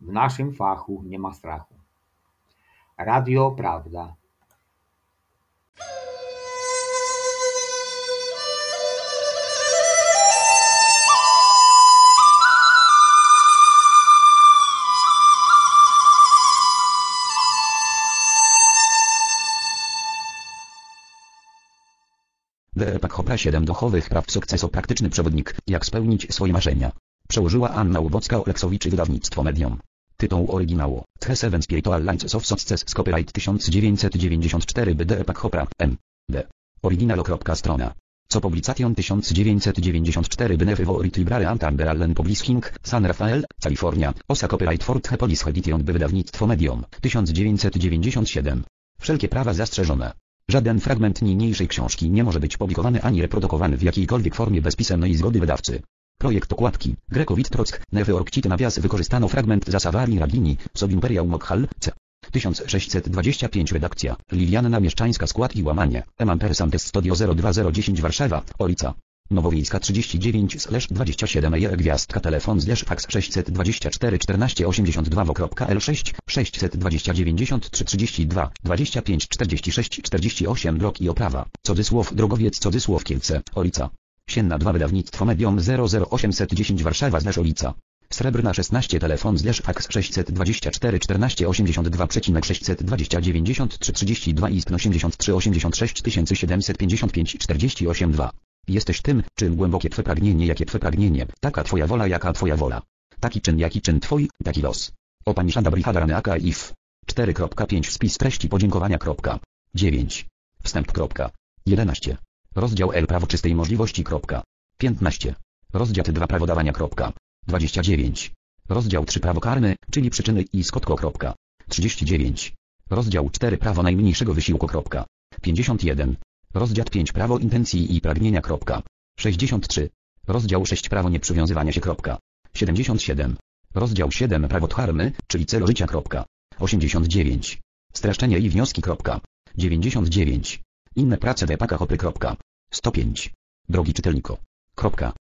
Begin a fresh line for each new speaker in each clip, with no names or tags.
W naszym fachu nie ma strachu. Radio Prawda.
Deepak Hopra 7 dochowych praw sukcesu praktyczny przewodnik, jak spełnić swoje marzenia. Przełożyła Anna Łubocka-Oleksowicz wydawnictwo Medium. Tytuł oryginału. The Seven Spiritual Lines of Success copyright 1994 by Deepak Hopra, M. D. Oryginal. Strona. Co publication 1994 by Nefy Vorit Library Antamber Allen Publishing, San Rafael, Kalifornia, Osa Copyright Fort The Police Edition by wydawnictwo Medium, 1997. Wszelkie prawa zastrzeżone. Żaden fragment niniejszej książki nie może być publikowany ani reprodukowany w jakiejkolwiek formie bez pisemnej zgody wydawcy. Projekt okładki, Grekowit Trock, Newy Orkcity nawias wykorzystano fragment Zasavari Rabini, Sobimperiał Mokhal, c. 1625 redakcja, Lilianna Mieszczańska skład i łamanie, Emanpersantes Studio 02010 Warszawa, Olica. Nowowiejska 39 27 je gwiazdka telefon zleż fax 624 14 82 w.l 6 620 93 32 25 46 48 blok i oprawa. Cudzysłów drogowiec cudzysłów Kielce Olica Sienna 2 wydawnictwo medium 00810 Warszawa zleż Olica Srebrna 16 telefon zleż fax 624 14 82 620 93 32 istno 83 86 755 48 2 Jesteś tym, czym głębokie Twe pragnienie, jakie Twe pragnienie, taka Twoja wola, jaka Twoja wola. Taki czyn, jaki czyn Twój, taki los. Opaniszada Brihadaraneaka if. 4.5 Spis treści podziękowania. 9. Wstęp. 11. Rozdział L prawo czystej możliwości. 15. Rozdział 2 prawo dawania. 29. Rozdział 3 prawo karmy, czyli przyczyny i skutko. 39. Rozdział 4 prawo najmniejszego wysiłku. 51. Rozdział 5 Prawo intencji i pragnienia. 63. Rozdział 6 Prawo nieprzywiązywania się. 77. Rozdział 7 Prawo dharmy, czyli celu życia. 89. Streszczenie i wnioski. 99. Inne prace Depaka Hopy. 105. Drogi czytelniko.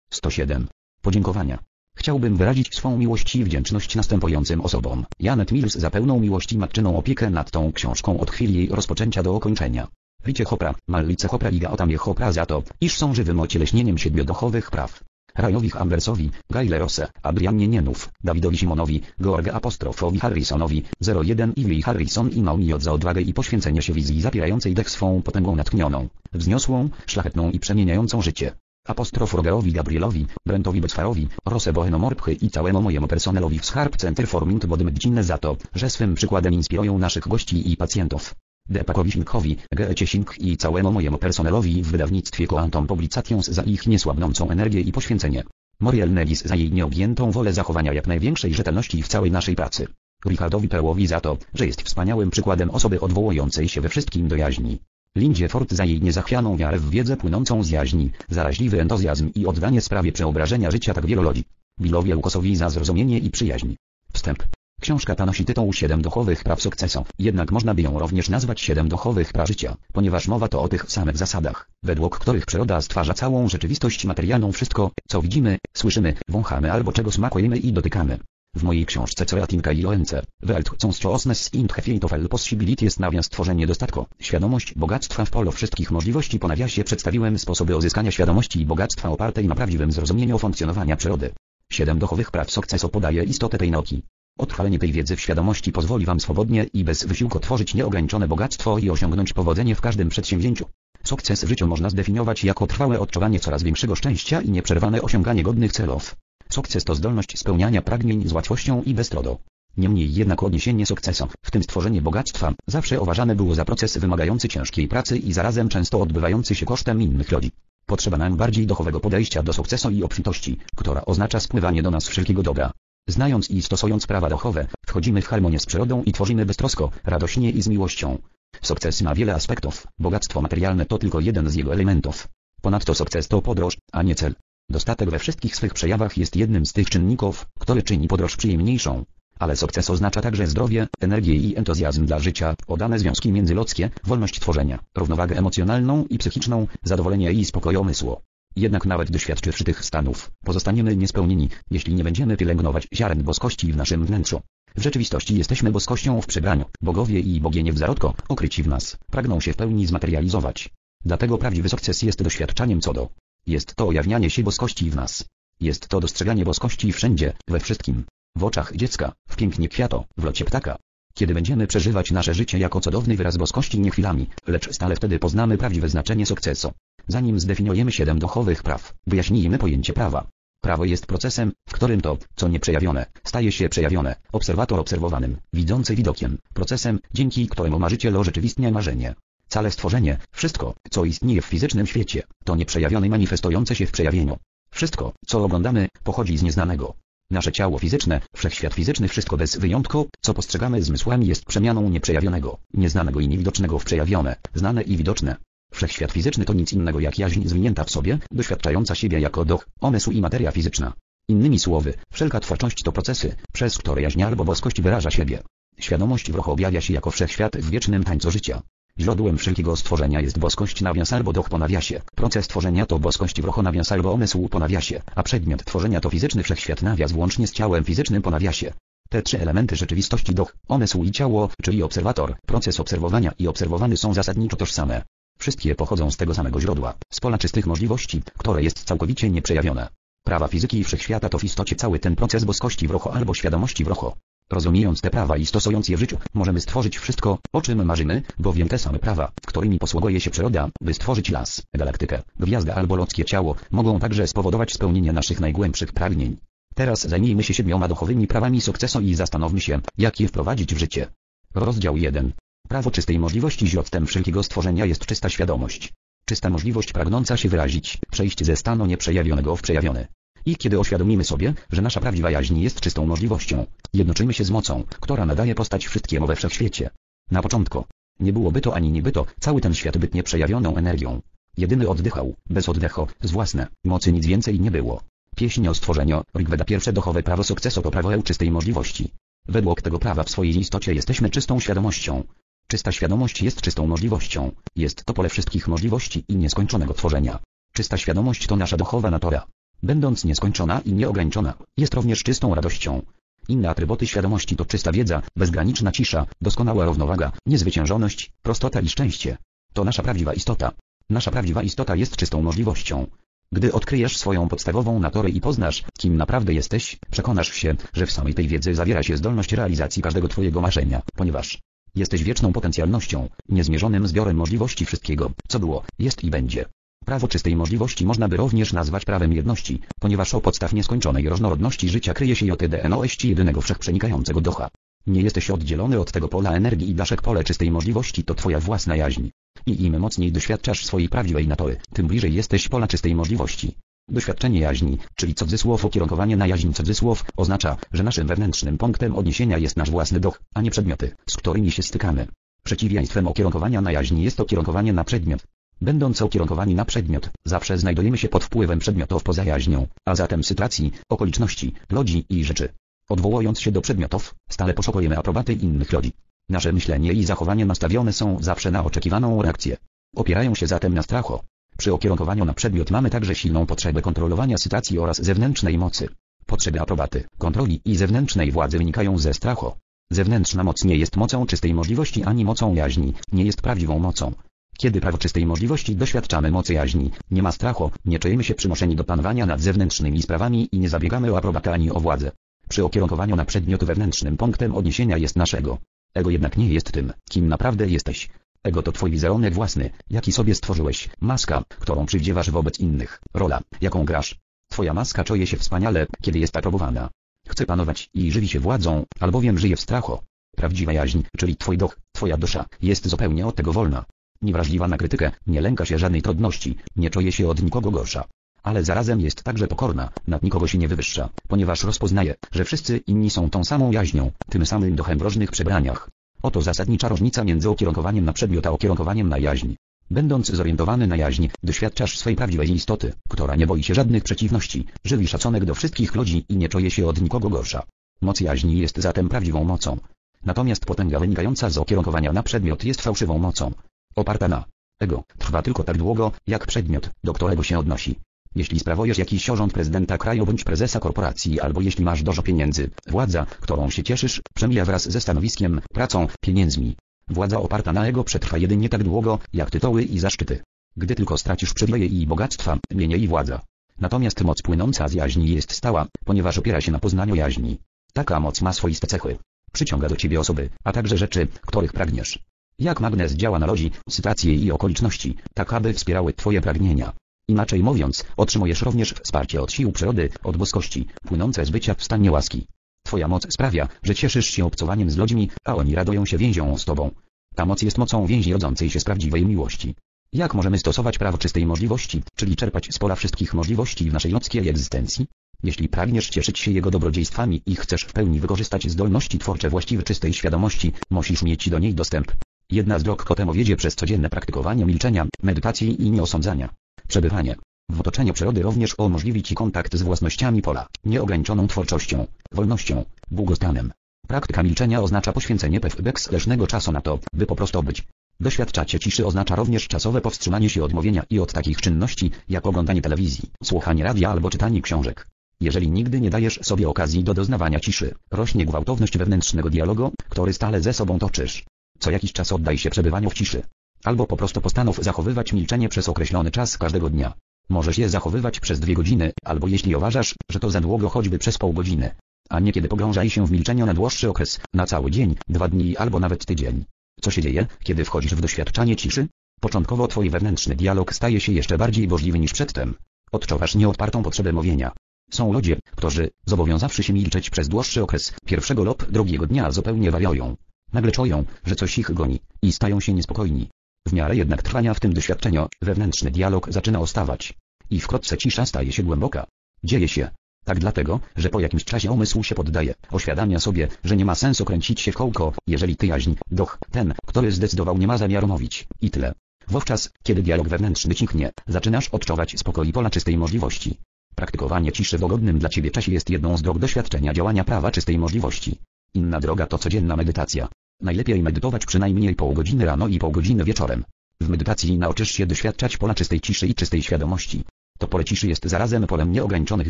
107. Podziękowania. Chciałbym wyrazić swą miłość i wdzięczność następującym osobom. Janet Mills za pełną miłość i matczyną opiekę nad tą książką od chwili jej rozpoczęcia do okończenia. Wicie Chopra, Mallice Chopra Liga Otamie Chopra za to, iż są żywym ocieleśnieniem siedmiodochowych praw. Rajowi Ambersowi, Gailerose, Adrianie Nienów, Dawidowi Simonowi, George Apostrofowi Harrisonowi, 01 Ivy Harrison i Naomi za odwagę i poświęcenie się wizji zapierającej dech swą potęgą natchnioną, wzniosłą, szlachetną i przemieniającą życie. Apostrof Rogerowi Gabrielowi, Brentowi Becfarowi, Rose Bohenomorpchy i całemu mojemu personelowi w Sharp Center for Mint Body Medicine za to, że swym przykładem inspirują naszych gości i pacjentów. Depakowi Sinkhowi, G.E. Sink i całemu mojemu personelowi w wydawnictwie Quantum Publications za ich niesłabnącą energię i poświęcenie. Moriel Nevis za jej nieobjętą wolę zachowania jak największej rzetelności w całej naszej pracy. Richardowi Pearlowi za to, że jest wspaniałym przykładem osoby odwołującej się we wszystkim do jaźni. Lindzie Ford za jej niezachwianą wiarę w wiedzę płynącą z jaźni, zaraźliwy entuzjazm i oddanie sprawie przeobrażenia życia tak wielu ludzi. Billowi Lukosowi za zrozumienie i przyjaźń. Wstęp. Książka ta nosi tytuł Siedem duchowych praw sukcesu, jednak można by ją również nazwać Siedem duchowych praw życia, ponieważ mowa to o tych samych zasadach, według których przyroda stwarza całą rzeczywistość materialną wszystko, co widzimy, słyszymy, wąchamy albo czego smakujemy i dotykamy. W mojej książce Coratinka i Loence, Welt Consciousness in Hefeit of All Possibility jest nawias tworzenie dostatku, świadomość bogactwa w polu wszystkich możliwości po nawiasie przedstawiłem sposoby uzyskania świadomości i bogactwa opartej na prawdziwym zrozumieniu funkcjonowania przyrody. Siedem duchowych praw sukcesu podaje istotę tej nauki. Otrwalenie tej wiedzy w świadomości pozwoli Wam swobodnie i bez wysiłku tworzyć nieograniczone bogactwo i osiągnąć powodzenie w każdym przedsięwzięciu. Sukces w życiu można zdefiniować jako trwałe odczuwanie coraz większego szczęścia i nieprzerwane osiąganie godnych celów. Sukces to zdolność spełniania pragnień z łatwością i bez trudu. Niemniej jednak odniesienie sukcesu, w tym stworzenie bogactwa, zawsze uważane było za proces wymagający ciężkiej pracy i zarazem często odbywający się kosztem innych ludzi. Potrzeba nam bardziej duchowego podejścia do sukcesu i obfitości, która oznacza spływanie do nas wszelkiego dobra. Znając i stosując prawa duchowe, wchodzimy w harmonię z przyrodą i tworzymy beztrosko, radośnie i z miłością. Sukces ma wiele aspektów, bogactwo materialne to tylko jeden z jego elementów. Ponadto sukces to podróż, a nie cel. Dostatek we wszystkich swych przejawach jest jednym z tych czynników, który czyni podróż przyjemniejszą. Ale sukces oznacza także zdrowie, energię i entuzjazm dla życia, odane związki międzyludzkie, wolność tworzenia, równowagę emocjonalną i psychiczną, zadowolenie i spokój umysłu. Jednak nawet doświadczywszy tych stanów, pozostaniemy niespełnieni, jeśli nie będziemy pielęgnować ziaren boskości w naszym wnętrzu. W rzeczywistości jesteśmy boskością w przebraniu, bogowie i bogienie w zarodko, okryci w nas, pragną się w pełni zmaterializować. Dlatego prawdziwy sukces jest doświadczaniem co do. Jest to ujawnianie się boskości w nas. Jest to dostrzeganie boskości wszędzie, we wszystkim. W oczach dziecka, w pięknie kwiato, w locie ptaka. Kiedy będziemy przeżywać nasze życie jako cudowny wyraz boskości nie chwilami, lecz stale wtedy poznamy prawdziwe znaczenie sukcesu. Zanim zdefiniujemy siedem duchowych praw, wyjaśnijmy pojęcie prawa. Prawo jest procesem, w którym to, co nieprzejawione, staje się przejawione, obserwator obserwowanym, widzący widokiem, procesem, dzięki któremu marzyciel orzeczywistnia marzenie. Całe stworzenie, wszystko, co istnieje w fizycznym świecie, to nieprzejawiony manifestujące się w przejawieniu. Wszystko, co oglądamy, pochodzi z nieznanego. Nasze ciało fizyczne, wszechświat fizyczny wszystko bez wyjątku, co postrzegamy zmysłami jest przemianą nieprzejawionego, nieznanego i niewidocznego w przejawione, znane i widoczne. Wszechświat fizyczny to nic innego jak jaźń zwinięta w sobie, doświadczająca siebie jako duch, umysł i materia fizyczna. Innymi słowy, wszelka twórczość to procesy, przez które jaźń albo boskość wyraża siebie. Świadomość w ruchu objawia się jako wszechświat w wiecznym tańcu życia. Źródłem wszelkiego stworzenia jest boskość nawias albo duch po nawiasie. Proces tworzenia to boskość w ruchu nawias albo umysł po nawiasie, a przedmiot tworzenia to fizyczny wszechświat nawias włącznie z ciałem fizycznym po nawiasie. Te trzy elementy rzeczywistości duch, umysł i ciało, czyli obserwator, proces obserwowania i obserwowany są zasadniczo tożsame. Wszystkie pochodzą z tego samego źródła, z pola czystych możliwości, które jest całkowicie nieprzejawione. Prawa fizyki i wszechświata to w istocie cały ten proces boskości w rocho albo świadomości w rocho. Rozumiejąc te prawa i stosując je w życiu, możemy stworzyć wszystko, o czym marzymy, bowiem te same prawa, którymi posługuje się przyroda, by stworzyć las, galaktykę, gwiazdę albo ludzkie ciało, mogą także spowodować spełnienie naszych najgłębszych pragnień. Teraz zajmijmy się siedmioma duchowymi prawami sukcesu i zastanówmy się, jak je wprowadzić w życie. Rozdział 1. Prawo czystej możliwości źródłem wszelkiego stworzenia jest czysta świadomość. Czysta możliwość pragnąca się wyrazić, przejść ze stanu nieprzejawionego w przejawiony. I kiedy oświadomimy sobie, że nasza prawdziwa jaźń jest czystą możliwością, jednoczymy się z mocą, która nadaje postać wszystkiemu we wszechświecie. Na początku nie byłoby to ani niby to, cały ten świat byt nieprzejawioną energią. Jedyny oddychał, bez oddechu, z własne mocy nic więcej nie było. Pieśń o stworzeniu, Rigveda pierwsze duchowe prawo sukcesu to prawo czystej możliwości. Według tego prawa w swojej istocie jesteśmy czystą świadomością. Czysta świadomość jest czystą możliwością. Jest to pole wszystkich możliwości i nieskończonego tworzenia. Czysta świadomość to nasza duchowa natura. Będąc nieskończona i nieograniczona, jest również czystą radością. Inne atrybuty świadomości to czysta wiedza, bezgraniczna cisza, doskonała równowaga, niezwyciężoność, prostota i szczęście. To nasza prawdziwa istota. Nasza prawdziwa istota jest czystą możliwością. Gdy odkryjesz swoją podstawową naturę i poznasz, kim naprawdę jesteś, przekonasz się, że w samej tej wiedzy zawiera się zdolność realizacji każdego Twojego marzenia, ponieważ jesteś wieczną potencjalnością, niezmierzonym zbiorem możliwości wszystkiego, co było, jest i będzie. Prawo czystej możliwości można by również nazwać prawem jedności, ponieważ o podstaw nieskończonej różnorodności życia kryje się JTDNOść jedynego wszechprzenikającego ducha. Nie jesteś oddzielony od tego pola energii i daszek pole czystej możliwości to twoja własna jaźń. I im mocniej doświadczasz swojej prawdziwej natury, tym bliżej jesteś pola czystej możliwości. Doświadczenie jaźni, czyli cudzysłów ukierunkowanie na jaźń cudzysłów, oznacza, że naszym wewnętrznym punktem odniesienia jest nasz własny duch, a nie przedmioty, z którymi się stykamy. Przeciwieństwem okierunkowania na jaźń jest okierunkowanie na przedmiot. Będąc ukierunkowani na przedmiot, zawsze znajdujemy się pod wpływem przedmiotów poza jaźnią, a zatem sytuacji, okoliczności, ludzi i rzeczy. Odwołując się do przedmiotów, stale poszukujemy aprobaty innych ludzi. Nasze myślenie i zachowanie nastawione są zawsze na oczekiwaną reakcję. Opierają się zatem na strachu. Przy ukierunkowaniu na przedmiot mamy także silną potrzebę kontrolowania sytuacji oraz zewnętrznej mocy. Potrzeby aprobaty, kontroli i zewnętrznej władzy wynikają ze strachu. Zewnętrzna moc nie jest mocą czystej możliwości ani mocą jaźni, nie jest prawdziwą mocą. Kiedy prawo czystej możliwości doświadczamy mocy jaźni, nie ma strachu, nie czujemy się przymuszeni do panowania nad zewnętrznymi sprawami i nie zabiegamy o aprobatę ani o władzę. Przy ukierunkowaniu na przedmiot wewnętrznym punktem odniesienia jest naszego. Ego jednak nie jest tym, kim naprawdę jesteś. Ego to twój wizerunek własny, jaki sobie stworzyłeś, maska, którą przywdziewasz wobec innych, rola, jaką grasz. Twoja maska czuje się wspaniale, kiedy jest aprobowana. Chce panować i żywi się władzą, albowiem żyje w strachu. Prawdziwa jaźń, czyli twój duch, twoja dusza, jest zupełnie od tego wolna. Niewrażliwa na krytykę, nie lęka się żadnej trudności, nie czuje się od nikogo gorsza. ale zarazem jest także pokorna, nad nikogo się nie wywyższa, ponieważ rozpoznaje, że wszyscy inni są tą samą jaźnią, tym samym duchem w różnych przebraniach. Oto zasadnicza różnica między okierunkowaniem na przedmiot a okierunkowaniem na jaźń. Będąc zorientowany na jaźń, doświadczasz swej prawdziwej istoty, która nie boi się żadnych przeciwności, żywi szacunek do wszystkich ludzi i nie czuje się od nikogo gorsza. Moc jaźni jest zatem prawdziwą mocą. Natomiast potęga wynikająca z okierunkowania na przedmiot jest fałszywą mocą. Oparta na ego, trwa tylko tak długo, jak przedmiot, do którego się odnosi. Jeśli sprawujesz jakiś urząd prezydenta kraju bądź prezesa korporacji albo jeśli masz dużo pieniędzy, władza, którą się cieszysz, przemija wraz ze stanowiskiem, pracą, pieniędzmi. Władza oparta na ego przetrwa jedynie tak długo, jak tytuły i zaszczyty. Gdy tylko stracisz przywileje i bogactwa, mienie i władza. Natomiast moc płynąca z jaźni jest stała, ponieważ opiera się na poznaniu jaźni. Taka moc ma swoiste cechy. Przyciąga do ciebie osoby, a także rzeczy, których pragniesz. Jak magnes działa na ludzi, sytuacje i okoliczności, tak aby wspierały twoje pragnienia. Inaczej mówiąc, otrzymujesz również wsparcie od sił przyrody, od boskości, płynące z bycia w stanie łaski. Twoja moc sprawia, że cieszysz się obcowaniem z ludźmi, a oni radują się więzią z tobą. Ta moc jest mocą więzi rodzącej się z prawdziwej miłości. Jak możemy stosować prawo czystej możliwości, czyli czerpać z pola wszystkich możliwości w naszej ludzkiej egzystencji? Jeśli pragniesz cieszyć się jego dobrodziejstwami i chcesz w pełni wykorzystać zdolności twórcze właściwe czystej świadomości, musisz mieć do niej dostęp. Jedna z dróg ku temu wiedzie przez codzienne praktykowanie milczenia, medytacji i nieosądzania. Przebywanie w otoczeniu przyrody również umożliwi Ci kontakt z własnościami pola, nieograniczoną twórczością, wolnością, błogostanem. Praktyka milczenia oznacza poświęcenie bezlecznego czasu na to, by po prostu być. Doświadczacie ciszy oznacza również czasowe powstrzymanie się od mówienia i od takich czynności, jak oglądanie telewizji, słuchanie radia albo czytanie książek. Jeżeli nigdy nie dajesz sobie okazji do doznawania ciszy, rośnie gwałtowność wewnętrznego dialogu, który stale ze sobą toczysz. Co jakiś czas oddaj się przebywaniu w ciszy. Albo po prostu postanów zachowywać milczenie przez określony czas każdego dnia. Możesz je zachowywać przez dwie godziny, albo jeśli uważasz, że to za długo choćby przez pół godziny. A niekiedy pogrążaj się w milczeniu na dłuższy okres, na cały dzień, dwa dni albo nawet tydzień. Co się dzieje, kiedy wchodzisz w doświadczanie ciszy? Początkowo twój wewnętrzny dialog staje się jeszcze bardziej możliwy niż przedtem. Odczuwasz nieodpartą potrzebę mówienia. Są ludzie, którzy, zobowiązawszy się milczeć przez dłuższy okres, pierwszego lub drugiego dnia zupełnie wariują. Nagle czują, że coś ich goni, i stają się niespokojni. W miarę jednak trwania w tym doświadczeniu, wewnętrzny dialog zaczyna ostawać. I wkrótce cisza staje się głęboka. Dzieje się. Tak dlatego, że po jakimś czasie umysł się poddaje, oświadamia sobie, że nie ma sensu kręcić się w kołko, jeżeli ty jaźń, doch, ten, który zdecydował nie ma zamiaru mówić, i tyle. Wówczas, kiedy dialog wewnętrzny cichnie, zaczynasz odczuwać spokój pola czystej możliwości. Praktykowanie ciszy w dogodnym dla ciebie czasie jest jedną z dróg doświadczenia działania prawa czystej możliwości. Inna droga to codzienna medytacja. Najlepiej medytować przynajmniej pół godziny rano i pół godziny wieczorem. W medytacji nauczysz się doświadczać pola czystej ciszy i czystej świadomości. To pole ciszy jest zarazem polem nieograniczonych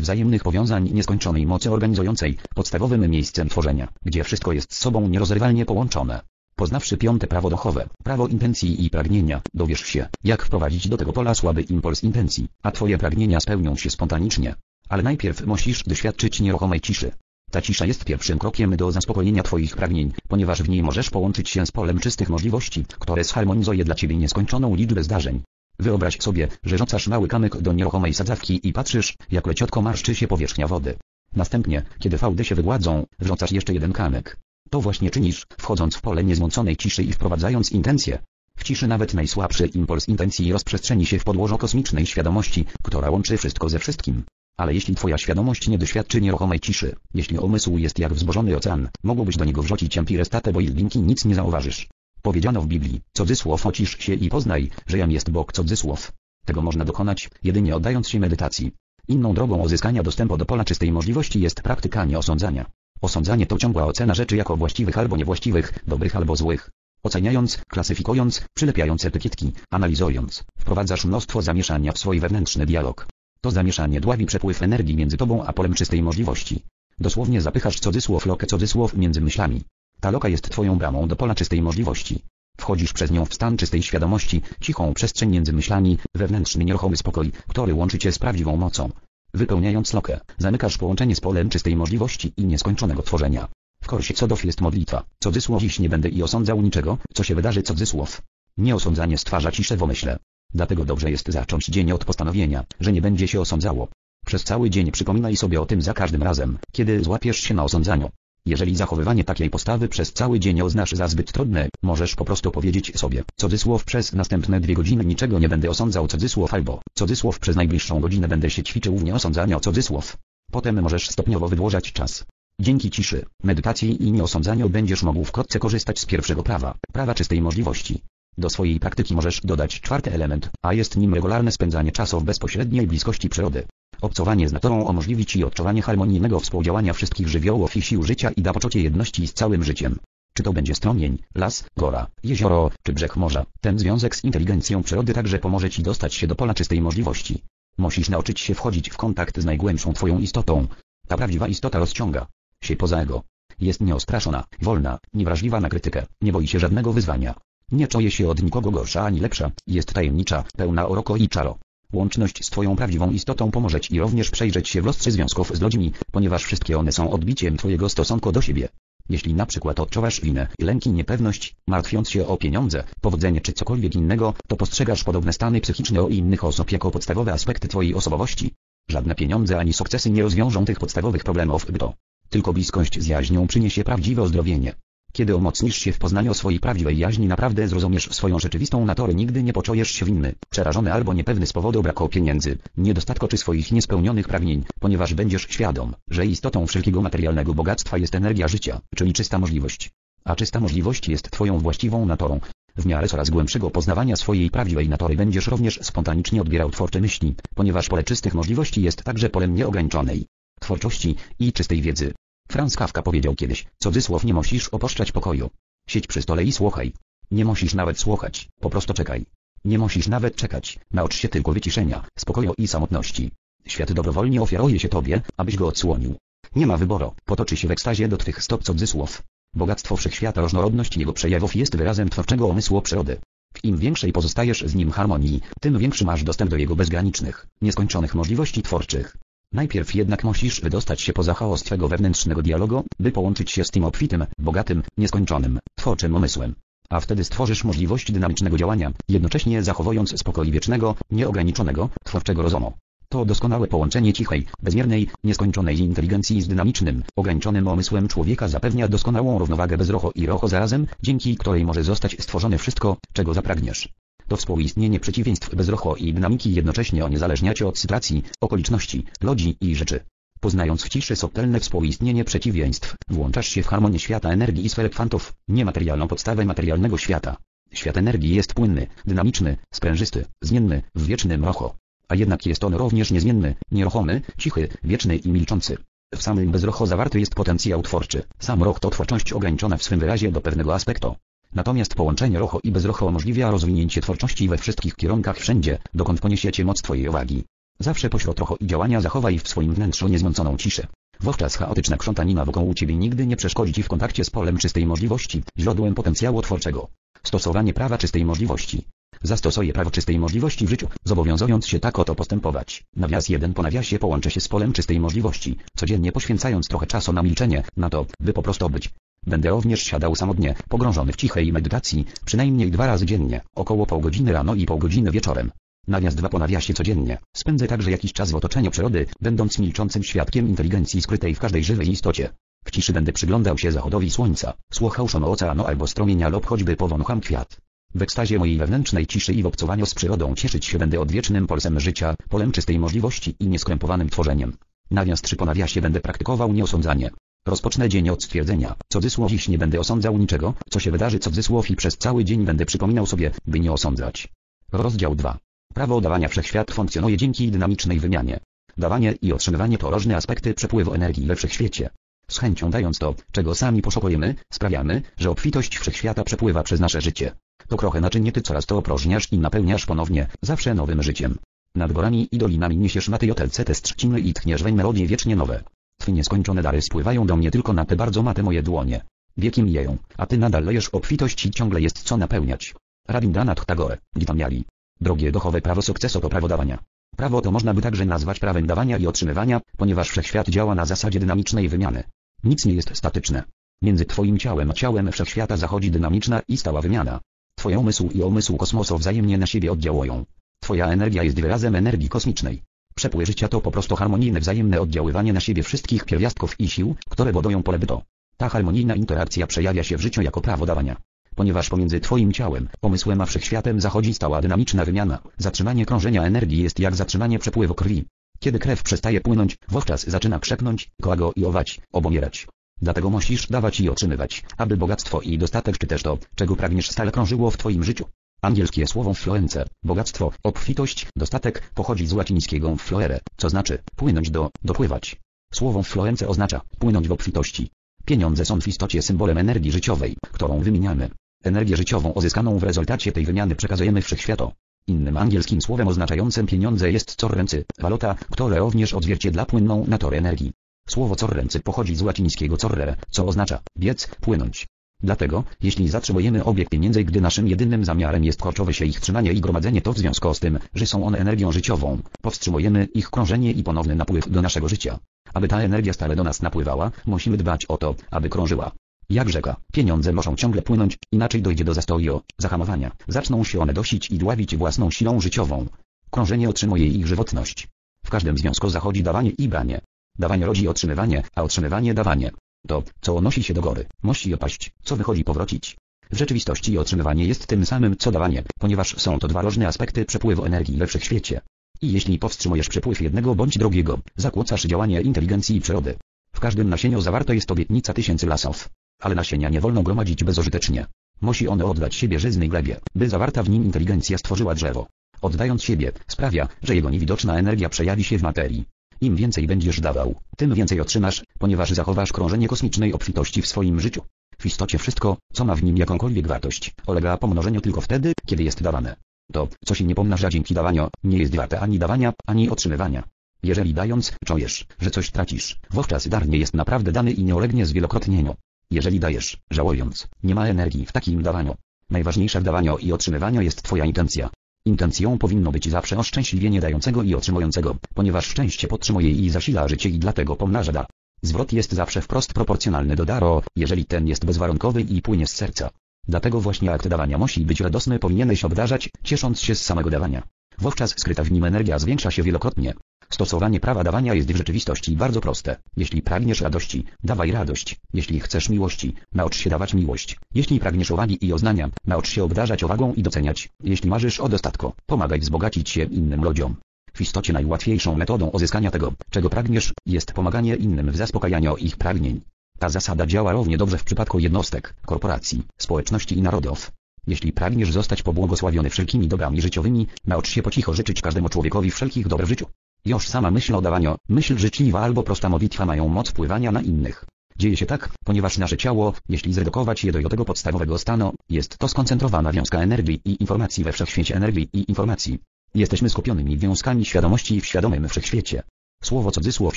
wzajemnych powiązań nieskończonej mocy organizującej, podstawowym miejscem tworzenia, gdzie wszystko jest z sobą nierozerwalnie połączone. Poznawszy piąte prawo duchowe, prawo intencji i pragnienia, dowiesz się, jak wprowadzić do tego pola słaby impuls intencji, a twoje pragnienia spełnią się spontanicznie. Ale najpierw musisz doświadczyć nieruchomej ciszy. Ta cisza jest pierwszym krokiem do zaspokojenia Twoich pragnień, ponieważ w niej możesz połączyć się z polem czystych możliwości, które zharmonizuje dla Ciebie nieskończoną liczbę zdarzeń. Wyobraź sobie, że rzucasz mały kamyk do nieruchomej sadzawki i patrzysz, jak leciutko marszczy się powierzchnia wody. Następnie, kiedy fałdy się wygładzą, wrzucasz jeszcze jeden kamyk. To właśnie czynisz, wchodząc w pole niezmąconej ciszy i wprowadzając intencję. W ciszy nawet najsłabszy impuls intencji rozprzestrzeni się w podłożu kosmicznej świadomości, która łączy wszystko ze wszystkim. Ale jeśli twoja świadomość nie doświadczy nieruchomej ciszy, jeśli umysł jest jak wzmożony ocean, mogłobyś do niego wrzucić empirestate bo i nic nie zauważysz. Powiedziano w Biblii, cudzysłów ocisz się i poznaj, że jam jest Bóg cudzysłów. Tego można dokonać, jedynie oddając się medytacji. Inną drogą uzyskania dostępu do pola czystej możliwości jest praktyka nieosądzania. Osądzanie to ciągła ocena rzeczy jako właściwych albo niewłaściwych, dobrych albo złych. Oceniając, klasyfikując, przylepiając etykietki, analizując, wprowadzasz mnóstwo zamieszania w swój wewnętrzny dialog. To zamieszanie dławi przepływ energii między tobą a polem czystej możliwości. Dosłownie zapychasz cudzysłów lokę cudzysłów między myślami. Ta loka jest twoją bramą do pola czystej możliwości. Wchodzisz przez nią w stan czystej świadomości, cichą przestrzeń między myślami, wewnętrzny nieruchomy spokój, który łączy cię z prawdziwą mocą. Wypełniając lokę, zamykasz połączenie z polem czystej możliwości i nieskończonego tworzenia. W korsie codów jest modlitwa. Cudzysłów dziś nie będę i osądzał niczego, co się wydarzy cudzysłów. Nieosądzanie stwarza ciszę w omyśle. Dlatego dobrze jest zacząć dzień od postanowienia, że nie będzie się osądzało. Przez cały dzień przypominaj sobie o tym za każdym razem, kiedy złapiesz się na osądzaniu. Jeżeli zachowywanie takiej postawy przez cały dzień oznasz za zbyt trudne, możesz po prostu powiedzieć sobie, cudzysłów przez następne dwie godziny niczego nie będę osądzał cudzysłów albo, cudzysłów przez najbliższą godzinę będę się ćwiczył w nieosądzaniu cudzysłów. Potem możesz stopniowo wydłużać czas. Dzięki ciszy, medytacji i nieosądzaniu będziesz mógł wkrótce korzystać z pierwszego prawa, prawa czystej możliwości. Do swojej praktyki możesz dodać czwarty element, a jest nim regularne spędzanie czasu w bezpośredniej bliskości przyrody. Obcowanie z naturą umożliwi Ci odczuwanie harmonijnego współdziałania wszystkich żywiołów i sił życia i da poczucie jedności z całym życiem. Czy to będzie strumień, las, gora, jezioro, czy brzeg morza, ten związek z inteligencją przyrody także pomoże Ci dostać się do pola czystej możliwości. Musisz nauczyć się wchodzić w kontakt z najgłębszą Twoją istotą. Ta prawdziwa istota rozciąga się poza ego. Jest nieostraszona, wolna, niewrażliwa na krytykę, nie boi się żadnego wyzwania. Nie czuje się od nikogo gorsza ani lepsza, jest tajemnicza, pełna oroko i czaro. Łączność z Twoją prawdziwą istotą pomoże Ci również przejrzeć się w lustrze związków z ludźmi, ponieważ wszystkie one są odbiciem Twojego stosunku do siebie. Jeśli na przykład odczuwasz winę, lęki, niepewność, martwiąc się o pieniądze, powodzenie czy cokolwiek innego, to postrzegasz podobne stany psychiczne u innych osób jako podstawowe aspekty Twojej osobowości. Żadne pieniądze ani sukcesy nie rozwiążą tych podstawowych problemów, to tylko bliskość z jaźnią przyniesie prawdziwe uzdrowienie. Kiedy umocnisz się w poznaniu swojej prawdziwej jaźni naprawdę zrozumiesz swoją rzeczywistą naturę nigdy nie poczujesz się winny, przerażony albo niepewny z powodu braku pieniędzy, niedostatku czy swoich niespełnionych pragnień, ponieważ będziesz świadom, że istotą wszelkiego materialnego bogactwa jest energia życia, czyli czysta możliwość. A czysta możliwość jest twoją właściwą naturą. W miarę coraz głębszego poznawania swojej prawdziwej natury będziesz również spontanicznie odbierał twórcze myśli, ponieważ pole czystych możliwości jest także polem nieograniczonej twórczości i czystej wiedzy. Franz Kafka powiedział kiedyś, cudzysłów nie musisz opuszczać pokoju. Siedź przy stole i słuchaj. Nie musisz nawet słuchać, po prostu czekaj. Nie musisz nawet czekać, naucz się tylko wyciszenia, spokoju i samotności. Świat dobrowolnie ofiaruje się Tobie, abyś go odsłonił. Nie ma wyboru, potoczy się w ekstazie do Twych stop cudzysłów. Bogactwo wszechświata, różnorodność jego przejawów jest wyrazem twórczego umysłu przyrody. Im większej pozostajesz z nim harmonii, tym większy masz dostęp do jego bezgranicznych, nieskończonych możliwości twórczych. Najpierw jednak musisz wydostać się poza chaos twego wewnętrznego dialogu, by połączyć się z tym obfitym, bogatym, nieskończonym, twórczym umysłem. A wtedy stworzysz możliwość dynamicznego działania, jednocześnie zachowując spokój wiecznego, nieograniczonego, twórczego rozumu. To doskonałe połączenie cichej, bezmiernej, nieskończonej inteligencji z dynamicznym, ograniczonym umysłem człowieka zapewnia doskonałą równowagę bez rocho i rocho zarazem, dzięki której może zostać stworzone wszystko, czego zapragniesz. To współistnienie przeciwieństw bez rocho i dynamiki jednocześnie oniezależniacie od sytuacji, okoliczności, ludzi i rzeczy. Poznając w ciszy subtelne współistnienie przeciwieństw, włączasz się w harmonię świata energii i sfer kwantów, niematerialną podstawę materialnego świata. Świat energii jest płynny, dynamiczny, sprężysty, zmienny, w wiecznym rocho. A jednak jest on również niezmienny, nieruchomy, cichy, wieczny i milczący. W samym bezrocho zawarty jest potencjał twórczy. Sam roch to twórczość ograniczona w swym wyrazie do pewnego aspektu. Natomiast połączenie rocho i bezrocho umożliwia rozwinięcie twórczości we wszystkich kierunkach wszędzie, dokąd poniesiecie moc Twojej uwagi. Zawsze pośród rocho i działania zachowaj w swoim wnętrzu niezmąconą ciszę. Wówczas chaotyczna krzątanina wokół Ciebie nigdy nie przeszkodzi Ci w kontakcie z polem czystej możliwości, źródłem potencjału twórczego. Stosowanie prawa czystej możliwości. Zastosuję prawo czystej możliwości w życiu, zobowiązując się tak oto postępować. Nawias 1 po nawiasie połączę się z polem czystej możliwości, codziennie poświęcając trochę czasu na milczenie, na to, by po prostu być. Będę również siadał samotnie, pogrążony w cichej medytacji, przynajmniej dwa razy dziennie, około pół godziny rano i pół godziny wieczorem. Nawias dwa po nawiasie codziennie. Spędzę także jakiś czas w otoczeniu przyrody, będąc milczącym świadkiem inteligencji skrytej w każdej żywej istocie. W ciszy będę przyglądał się zachodowi słońca, słuchał szumu oceanu albo strumienia lub choćby powącham kwiat. W ekstazie mojej wewnętrznej ciszy i w obcowaniu z przyrodą cieszyć się będę odwiecznym polsem życia, polem czystej możliwości i nieskrępowanym tworzeniem. Nawias trzy po nawiasie będę praktykował nieosądzanie. Rozpocznę dzień od stwierdzenia, cudzysłów dziś nie będę osądzał niczego, co się wydarzy cudzysłów i przez cały dzień będę przypominał sobie, by nie osądzać. Rozdział 2. Prawo dawania wszechświat funkcjonuje dzięki dynamicznej wymianie. Dawanie i otrzymywanie to różne aspekty przepływu energii we wszechświecie. Z chęcią dając to, czego sami poszukujemy, sprawiamy, że obfitość wszechświata przepływa przez nasze życie. To krochę naczynie ty coraz to opróżniasz i napełniasz ponownie, zawsze nowym życiem. Nad górami i dolinami niesiesz na tej otelce te strzciny i tchniesz weń melodie wiecznie nowe. Twe nieskończone dary spływają do mnie tylko na te bardzo mate moje dłonie. Wieki mijają, a ty nadal lejesz obfitość i ciągle jest co napełniać. Rabindranath Tagore, Gitamiali. Drogie duchowe prawo sukcesu to prawo dawania. Prawo to można by także nazwać prawem dawania i otrzymywania, ponieważ wszechświat działa na zasadzie dynamicznej wymiany. Nic nie jest statyczne. Między twoim ciałem a ciałem wszechświata zachodzi dynamiczna i stała wymiana. Twój umysł i umysł kosmosu wzajemnie na siebie oddziałują. Twoja energia jest wyrazem energii kosmicznej. Przepływ życia to po prostu harmonijne wzajemne oddziaływanie na siebie wszystkich pierwiastków i sił, które budują pole byto. Ta harmonijna interakcja przejawia się w życiu jako prawo dawania. Ponieważ pomiędzy Twoim ciałem, pomysłem a wszechświatem zachodzi stała dynamiczna wymiana, zatrzymanie krążenia energii jest jak zatrzymanie przepływu krwi. Kiedy krew przestaje płynąć, wówczas zaczyna krzepnąć, koaguliować, obumierać. Dlatego musisz dawać i otrzymywać, aby bogactwo i dostatek czy też to, czego pragniesz stale krążyło w Twoim życiu. Angielskie słowo fluence, bogactwo, obfitość, dostatek, pochodzi z łacińskiego fluere, co znaczy płynąć do, dopływać. Słowo fluence oznacza płynąć w obfitości. Pieniądze są w istocie symbolem energii życiowej, którą wymieniamy. Energię życiową uzyskaną w rezultacie tej wymiany przekazujemy wszechświatu. Innym angielskim słowem oznaczającym pieniądze jest corrency, waluta, która również odzwierciedla płynną naturę energii. Słowo corrency pochodzi z łacińskiego correre, co oznacza biec, płynąć. Dlatego, jeśli zatrzymujemy obieg pieniędzy, gdy naszym jedynym zamiarem jest kurczowe się ich trzymanie i gromadzenie to w związku z tym, że są one energią życiową, powstrzymujemy ich krążenie i ponowny napływ do naszego życia. Aby ta energia stale do nas napływała, musimy dbać o to, aby krążyła. Jak rzeka, pieniądze muszą ciągle płynąć, inaczej dojdzie do zastoju, zahamowania. Zaczną się one dosić i dławić własną siłą życiową. Krążenie otrzymuje ich żywotność. W każdym związku zachodzi dawanie i branie. Dawanie rodzi otrzymywanie, a otrzymywanie dawanie. To, co unosi się do góry, musi opaść, co wychodzi powrócić. W rzeczywistości otrzymywanie jest tym samym co dawanie, ponieważ są to dwa różne aspekty przepływu energii we wszechświecie. I jeśli powstrzymujesz przepływ jednego bądź drugiego, zakłócasz działanie inteligencji i przyrody. W każdym nasieniu zawarto jest obietnica tysięcy lasów. Ale nasienia nie wolno gromadzić bezużytecznie. Musi one oddać siebie żyznej glebie, by zawarta w nim inteligencja stworzyła drzewo. Oddając siebie, sprawia, że jego niewidoczna energia przejawi się w materii. Im więcej będziesz dawał, tym więcej otrzymasz, ponieważ zachowasz krążenie kosmicznej obfitości w swoim życiu. W istocie wszystko, co ma w nim jakąkolwiek wartość, ulega pomnożeniu tylko wtedy, kiedy jest dawane. To, co się nie pomnaża dzięki dawaniu, nie jest warte ani dawania, ani otrzymywania. Jeżeli dając, czujesz, że coś tracisz, wówczas dar nie jest naprawdę dany i nie ulegnie zwielokrotnieniu. Jeżeli dajesz, żałując, nie ma energii w takim dawaniu. Najważniejsze w dawaniu i otrzymywaniu jest Twoja intencja. Intencją powinno być zawsze oszczęśliwienie dającego i otrzymującego, ponieważ szczęście podtrzymuje i zasila życie i dlatego pomnaża da. Zwrot jest zawsze wprost proporcjonalny do daru, jeżeli ten jest bezwarunkowy i płynie z serca. Dlatego właśnie akt dawania musi być radosny powinieneś obdarzać, ciesząc się z samego dawania. Wówczas skryta w nim energia zwiększa się wielokrotnie. Stosowanie prawa dawania jest w rzeczywistości bardzo proste. Jeśli pragniesz radości, dawaj radość. Jeśli chcesz miłości, naucz się dawać miłość. Jeśli pragniesz uwagi i oznania, naucz się obdarzać uwagą i doceniać. Jeśli marzysz o dostatku, pomagaj wzbogacić się innym ludziom. W istocie najłatwiejszą metodą uzyskania tego, czego pragniesz, jest pomaganie innym w zaspokajaniu ich pragnień. Ta zasada działa równie dobrze w przypadku jednostek, korporacji, społeczności i narodów. Jeśli pragniesz zostać pobłogosławiony wszelkimi dobrami życiowymi, naucz się po cicho życzyć każdemu człowiekowi wszelkich dobrych w życiu. Już sama myśl o dawaniu, myśl życzliwa albo prosta modlitwa mają moc wpływania na innych. Dzieje się tak, ponieważ nasze ciało, jeśli zredukować je do tego podstawowego stanu, jest to skoncentrowana wiązka energii i informacji we wszechświecie energii i informacji. Jesteśmy skupionymi wiązkami świadomości w świadomym wszechświecie. Słowo cudzysłów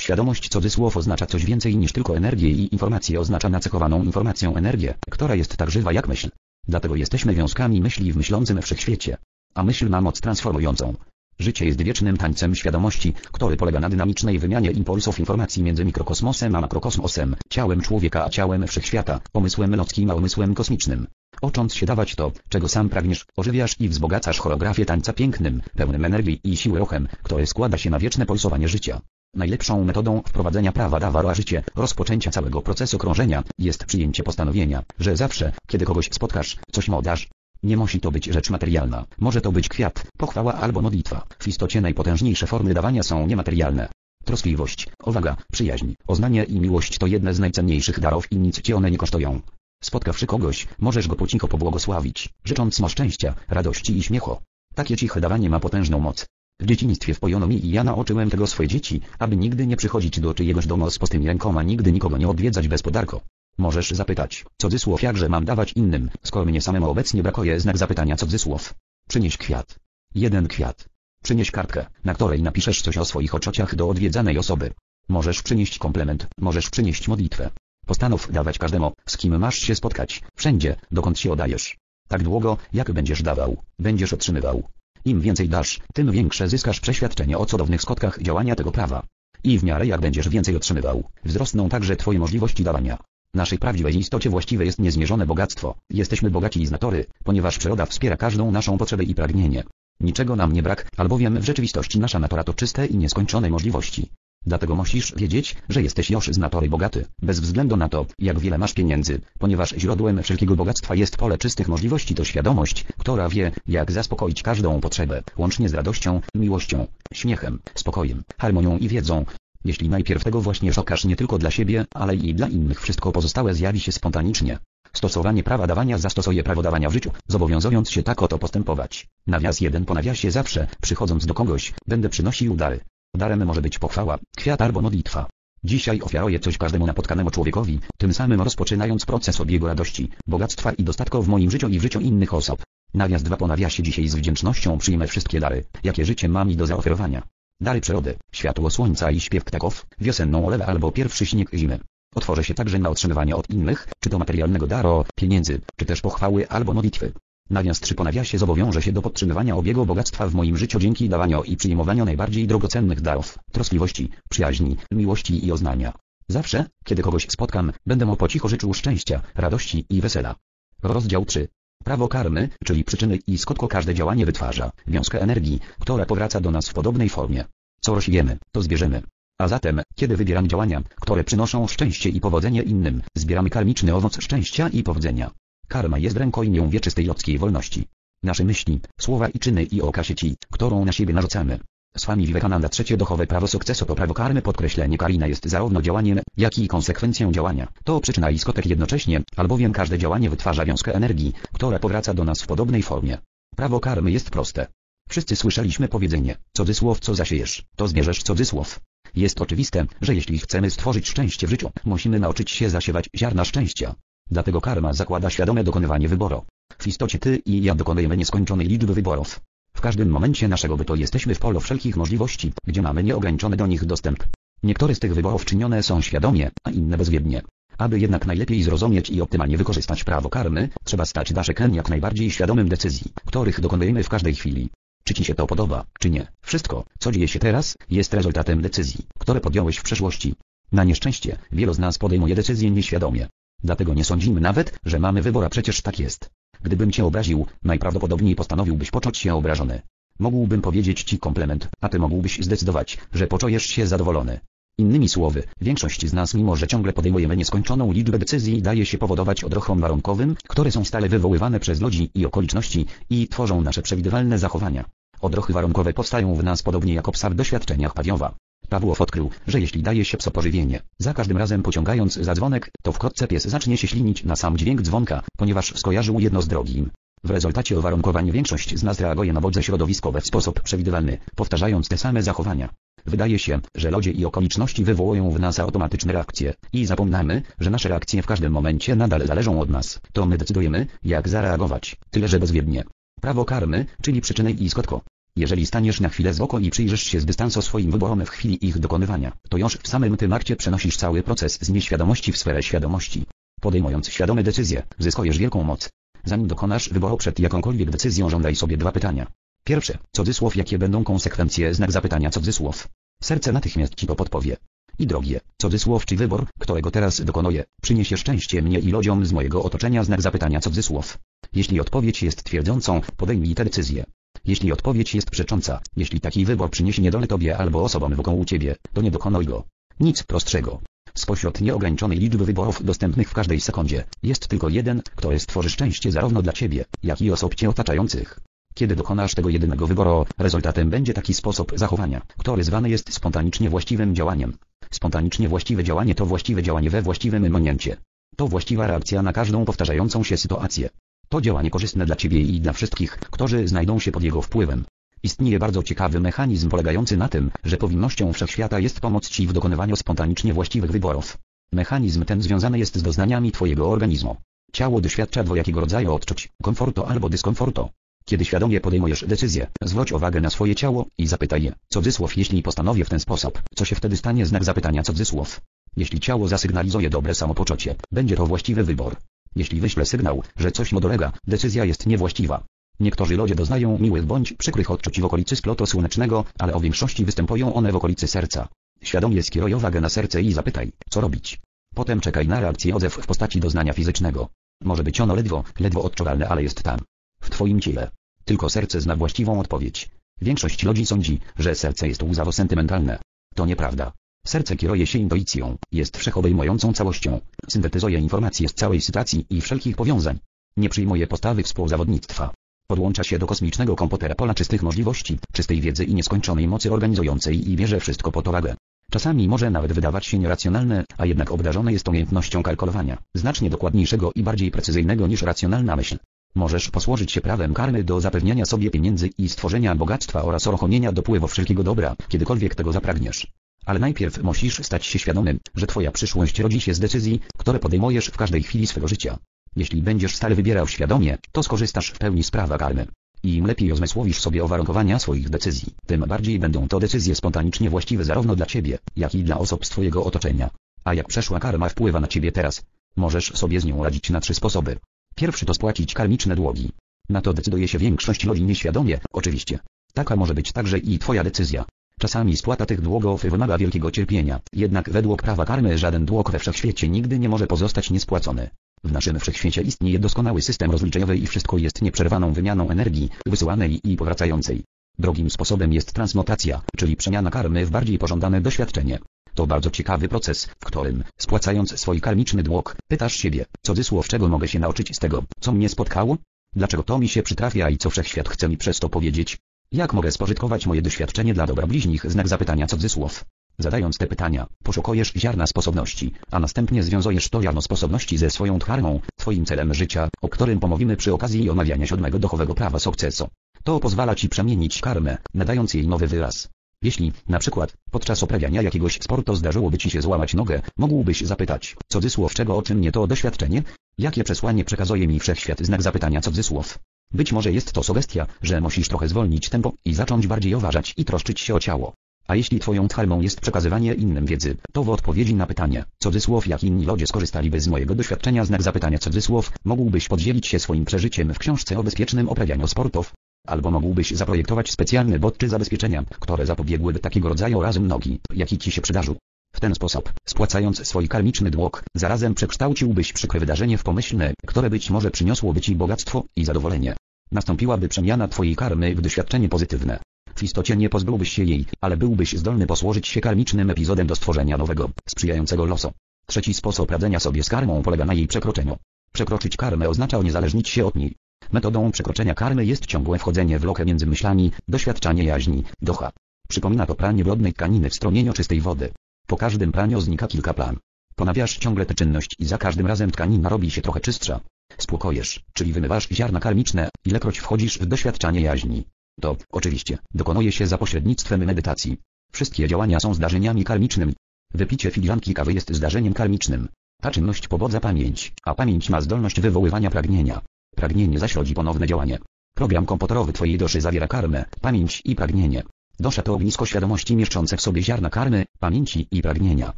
świadomość cudzysłów oznacza coś więcej niż tylko energię i informację oznacza nacechowaną informacją energię, która jest tak żywa jak myśl. Dlatego jesteśmy wiązkami myśli w myślącym wszechświecie. A myśl ma moc transformującą. Życie jest wiecznym tańcem świadomości, który polega na dynamicznej wymianie impulsów informacji między mikrokosmosem a makrokosmosem, ciałem człowieka a ciałem wszechświata, pomysłem ludzkim a umysłem kosmicznym. Ocząc się dawać to, czego sam pragniesz, ożywiasz i wzbogacasz choreografię tańca pięknym, pełnym energii i siły ruchem, który składa się na wieczne pulsowanie życia. Najlepszą metodą wprowadzenia prawa dawaru życie, rozpoczęcia całego procesu krążenia, jest przyjęcie postanowienia, że zawsze, kiedy kogoś spotkasz, coś mu dasz. Nie musi to być rzecz materialna, może to być kwiat, pochwała albo modlitwa. W istocie najpotężniejsze formy dawania są niematerialne. Troskliwość, uwaga, przyjaźń, oznanie i miłość to jedne z najcenniejszych darów i nic ci one nie kosztują. Spotkawszy kogoś, możesz go po cicho pobłogosławić, życząc mu szczęścia, radości i śmiechu. Takie ciche dawanie ma potężną moc. W dzieciństwie wpojono mi i ja nauczyłem tego swoje dzieci, aby nigdy nie przychodzić do czyjegoś domu z pustymi rękoma, nigdy nikogo nie odwiedzać bez podarko. Możesz zapytać, cudzysłów jakże mam dawać innym, skoro mnie samemu obecnie brakuje znak zapytania cudzysłów. Przynieś kwiat. Jeden kwiat. Przynieś kartkę, na której napiszesz coś o swoich uczuciach do odwiedzanej osoby. Możesz przynieść komplement, możesz przynieść modlitwę. Postanów dawać każdemu, z kim masz się spotkać, wszędzie, dokąd się odajesz. Tak długo, jak będziesz dawał, będziesz otrzymywał. Im więcej dasz, tym większe zyskasz przeświadczenie o cudownych skutkach działania tego prawa. I w miarę jak będziesz więcej otrzymywał, wzrosną także Twoje możliwości dawania. Naszej prawdziwej istocie właściwe jest niezmierzone bogactwo. Jesteśmy bogaci z natury, ponieważ przyroda wspiera każdą naszą potrzebę i pragnienie. Niczego nam nie brak, albowiem w rzeczywistości nasza natura to czyste i nieskończone możliwości. Dlatego musisz wiedzieć, że jesteś już z natury bogaty, bez względu na to, jak wiele masz pieniędzy, ponieważ źródłem wszelkiego bogactwa jest pole czystych możliwości to świadomość, która wie, jak zaspokoić każdą potrzebę, łącznie z radością, miłością, śmiechem, spokojem, harmonią i wiedzą. Jeśli najpierw tego właśnie szukasz nie tylko dla siebie, ale i dla innych wszystko pozostałe zjawi się spontanicznie. Stosowanie prawa dawania zastosuje prawo dawania w życiu, zobowiązując się tak oto postępować. Nawias jeden po nawiasie zawsze, przychodząc do kogoś, będę przynosił dary. Darem może być pochwała, kwiat albo modlitwa. Dzisiaj ofiaruję coś każdemu napotkanemu człowiekowi, tym samym rozpoczynając proces obiegu radości, bogactwa i dostatku w moim życiu i w życiu innych osób. Nawias dwa po nawiasie dzisiaj z wdzięcznością przyjmę wszystkie dary, jakie życie ma mi do zaoferowania. Dary przyrody, światło słońca i śpiew ptaków, wiosenną olewę albo pierwszy śnieg zimy. Otworzę się także na otrzymywanie od innych, czy to materialnego daru, pieniędzy, czy też pochwały albo modlitwy. Nawias 3 po nawiasie zobowiąże się do podtrzymywania obiegu bogactwa w moim życiu dzięki dawaniu i przyjmowaniu najbardziej drogocennych darów, troskliwości, przyjaźni, miłości i oznania. Zawsze, kiedy kogoś spotkam, będę mu po cichu życzył szczęścia, radości i wesela. Rozdział 3. Prawo karmy, czyli przyczyny i skutko każde działanie wytwarza, wiązkę energii, która powraca do nas w podobnej formie. Co rozsiejemy, to zbierzemy. A zatem, kiedy wybieram działania, które przynoszą szczęście i powodzenie innym, zbieramy karmiczny owoc szczęścia i powodzenia. Karma jest rękojmią wieczystej ludzkiej wolności. Nasze myśli, słowa i czyny i oka sieci, którą na siebie narzucamy. Swami Vivekananda trzecie duchowe prawo sukcesu to prawo karmy podkreślenie karina jest zarówno działaniem, jak i konsekwencją działania. To przyczyna i skutek jednocześnie, albowiem każde działanie wytwarza wiązkę energii, która powraca do nas w podobnej formie. Prawo karmy jest proste. Wszyscy słyszeliśmy powiedzenie, cudzysłów co zasiejesz, to zbierzesz cudzysłów. Jest oczywiste, że jeśli chcemy stworzyć szczęście w życiu, musimy nauczyć się zasiewać ziarna szczęścia. Dlatego karma zakłada świadome dokonywanie wyboru. W istocie ty i ja dokonujemy nieskończonej liczby wyborów. Każdym momencie naszego bytu jesteśmy w polu wszelkich możliwości, gdzie mamy nieograniczony do nich dostęp. Niektóre z tych wyborów czynione są świadomie, a inne bezwiednie. Aby jednak najlepiej zrozumieć i optymalnie wykorzystać prawo karmy, trzeba stać daszkiem jak najbardziej świadomym decyzji, których dokonujemy w każdej chwili. Czy ci się to podoba, czy nie? Wszystko, co dzieje się teraz, jest rezultatem decyzji, które podjąłeś w przeszłości. Na nieszczęście, wielu z nas podejmuje decyzje nieświadomie. Dlatego nie sądzimy nawet, że mamy wybór, a przecież tak jest. Gdybym cię obraził, najprawdopodobniej postanowiłbyś poczuć się obrażony. Mógłbym powiedzieć ci komplement, a ty mógłbyś zdecydować, że poczujesz się zadowolony. Innymi słowy, większość z nas mimo że ciągle podejmujemy nieskończoną liczbę decyzji daje się powodować odruchom warunkowym, które są stale wywoływane przez ludzi i okoliczności i tworzą nasze przewidywalne zachowania. Odruchy warunkowe powstają w nas podobnie jak obsa w doświadczeniach Pawiowa. Pawłow odkrył, że jeśli daje się pso pożywienie, za każdym razem pociągając za dzwonek, to wkrótce pies zacznie się ślinić na sam dźwięk dzwonka, ponieważ skojarzył jedno z drugim. W rezultacie uwarunkowań większość z nas reaguje na bodźce środowiskowe w sposób przewidywalny, powtarzając te same zachowania. Wydaje się, że ludzie i okoliczności wywołują w nas automatyczne reakcje i zapominamy, że nasze reakcje w każdym momencie nadal zależą od nas. To my decydujemy, jak zareagować, tyle że bezwiednie. Prawo karmy, czyli przyczyny i skutko. Jeżeli staniesz na chwilę z boku i przyjrzysz się z dystansu swoim wyborom w chwili ich dokonywania, to już w samym tym akcie przenosisz cały proces z nieświadomości w sferę świadomości. Podejmując świadome decyzje, zyskujesz wielką moc. Zanim dokonasz wyboru przed jakąkolwiek decyzją żądaj sobie dwa pytania. Pierwsze, cudzysłów jakie będą konsekwencje znak zapytania cudzysłów. Serce natychmiast ci to podpowie. I drogie, cudzysłów czy wybór, którego teraz dokonuję, przyniesie szczęście mnie i ludziom z mojego otoczenia znak zapytania cudzysłów. Jeśli odpowiedź jest twierdzącą, podejmij tę decyzję. Jeśli odpowiedź jest przecząca, jeśli taki wybór przyniesie niedolę tobie albo osobom wokół ciebie, to nie dokonuj go. Nic prostszego. Spośród nieograniczonej liczby wyborów dostępnych w każdej sekundzie, jest tylko jeden, który stworzy szczęście zarówno dla ciebie, jak i osób cię otaczających. Kiedy dokonasz tego jedynego wyboru, rezultatem będzie taki sposób zachowania, który zwany jest spontanicznie właściwym działaniem. Spontanicznie właściwe działanie to właściwe działanie we właściwym momencie. To właściwa reakcja na każdą powtarzającą się sytuację. To działanie korzystne dla Ciebie i dla wszystkich, którzy znajdą się pod jego wpływem. Istnieje bardzo ciekawy mechanizm polegający na tym, że powinnością wszechświata jest pomóc Ci w dokonywaniu spontanicznie właściwych wyborów. Mechanizm ten związany jest z doznaniami Twojego organizmu. Ciało doświadcza dwojakiego rodzaju odczuć, komfortu albo dyskomfortu. Kiedy świadomie podejmujesz decyzję, zwróć uwagę na swoje ciało i zapytaj je, cudzysłów jeśli postanowię w ten sposób, co się wtedy stanie znak zapytania cudzysłów. Jeśli ciało zasygnalizuje dobre samopoczucie, będzie to właściwy wybór. Jeśli wyśle sygnał, że coś mu dolega, decyzja jest niewłaściwa. Niektórzy ludzie doznają miłych bądź przykrych odczuć w okolicy splotu słonecznego, ale o większości występują one w okolicy serca. Świadomie skieruj uwagę na serce i zapytaj, co robić. Potem czekaj na reakcję odzew w postaci doznania fizycznego. Może być ono ledwo, ledwo odczuwalne, ale jest tam. W twoim ciele. Tylko serce zna właściwą odpowiedź. Większość ludzi sądzi, że serce jest łzawo sentymentalne. To nieprawda. Serce kieruje się intuicją, jest wszechobejmującą całością, syntetyzuje informacje z całej sytuacji i wszelkich powiązań. Nie przyjmuje postawy współzawodnictwa. Podłącza się do kosmicznego komputera pola czystych możliwości, czystej wiedzy i nieskończonej mocy organizującej i bierze wszystko pod uwagę. Czasami może nawet wydawać się nieracjonalne, a jednak obdarzone jest umiejętnością kalkulowania, znacznie dokładniejszego i bardziej precyzyjnego niż racjonalna myśl. Możesz posłużyć się prawem karmy do zapewniania sobie pieniędzy i stworzenia bogactwa oraz uruchomienia dopływu wszelkiego dobra, kiedykolwiek tego zapragniesz. Ale najpierw musisz stać się świadomym, że twoja przyszłość rodzi się z decyzji, które podejmujesz w każdej chwili swego życia. Jeśli będziesz stale wybierał świadomie, to skorzystasz w pełni z prawa karmy. Im lepiej ozmysłowisz sobie uwarunkowania swoich decyzji, tym bardziej będą to decyzje spontanicznie właściwe zarówno dla ciebie, jak i dla osób z twojego otoczenia. A jak przeszła karma wpływa na ciebie teraz? Możesz sobie z nią radzić na trzy sposoby. Pierwszy to spłacić karmiczne długi. Na to decyduje się większość ludzi nieświadomie, oczywiście. Taka może być także i twoja decyzja. Czasami spłata tych długów wymaga wielkiego cierpienia, jednak według prawa karmy żaden dług we wszechświecie nigdy nie może pozostać niespłacony. W naszym wszechświecie istnieje doskonały system rozliczeniowy i wszystko jest nieprzerwaną wymianą energii, wysyłanej i powracającej. Drugim sposobem jest transmutacja, czyli przemiana karmy w bardziej pożądane doświadczenie. To bardzo ciekawy proces, w którym, spłacając swój karmiczny dług, pytasz siebie, cudzysłów czego mogę się nauczyć z tego, co mnie spotkało? Dlaczego to mi się przytrafia i co wszechświat chce mi przez to powiedzieć? Jak mogę spożytkować moje doświadczenie dla dobra bliźnich? Znak zapytania cudzysłów. Zadając te pytania, poszukujesz ziarna sposobności, a następnie związujesz to ziarno sposobności ze swoją dharmą, twoim celem życia, o którym pomówimy przy okazji omawiania siódmego dochowego prawa sukcesu. To pozwala ci przemienić karmę, nadając jej nowy wyraz. Jeśli, na przykład, podczas uprawiania jakiegoś sportu zdarzyłoby ci się złamać nogę, mógłbyś zapytać, cudzysłów czego o czym nie to doświadczenie? Jakie przesłanie przekazuje mi wszechświat znak zapytania cudzysłów? Być może jest to sugestia, że musisz trochę zwolnić tempo i zacząć bardziej uważać i troszczyć się o ciało. A jeśli twoją dharmą jest przekazywanie innym wiedzy, to w odpowiedzi na pytanie, cudzysłów jak inni ludzie skorzystaliby z mojego doświadczenia znak zapytania cudzysłów, mógłbyś podzielić się swoim przeżyciem w książce o bezpiecznym uprawianiu sportów. Albo mógłbyś zaprojektować specjalny bot czy zabezpieczenia, które zapobiegłyby takiego rodzaju razem nogi, jaki ci się przydarzył. W ten sposób, spłacając swój karmiczny dług, zarazem przekształciłbyś przykre wydarzenie w pomyślne, które być może przyniosłoby ci bogactwo i zadowolenie. Nastąpiłaby przemiana twojej karmy w doświadczenie pozytywne. W istocie nie pozbyłbyś się jej, ale byłbyś zdolny posłużyć się karmicznym epizodem do stworzenia nowego, sprzyjającego losu. Trzeci sposób radzenia sobie z karmą polega na jej przekroczeniu. Przekroczyć karmę oznacza uniezależnić się od niej. Metodą przekroczenia karmy jest ciągłe wchodzenie w lokę między myślami, doświadczanie jaźni, docha. Przypomina to pranie brudnej tkaniny w strumieniu czystej wody. Po każdym praniu znika kilka plan. Ponawiasz ciągle tę czynność i za każdym razem tkanina robi się trochę czystsza. Spłukojesz, czyli wymywasz ziarna karmiczne, ilekroć wchodzisz w doświadczanie jaźni. To, oczywiście, dokonuje się za pośrednictwem medytacji. Wszystkie działania są zdarzeniami karmicznymi. Wypicie filiżanki kawy jest zdarzeniem karmicznym. Ta czynność pobodza pamięć, a pamięć ma zdolność wywoływania pragnienia. Pragnienie zaś rodzi ponowne działanie. Program komputerowy Twojej duszy zawiera karmę, pamięć i pragnienie. Dosza to ognisko świadomości mieszczące w sobie ziarna karmy, pamięci i pragnienia.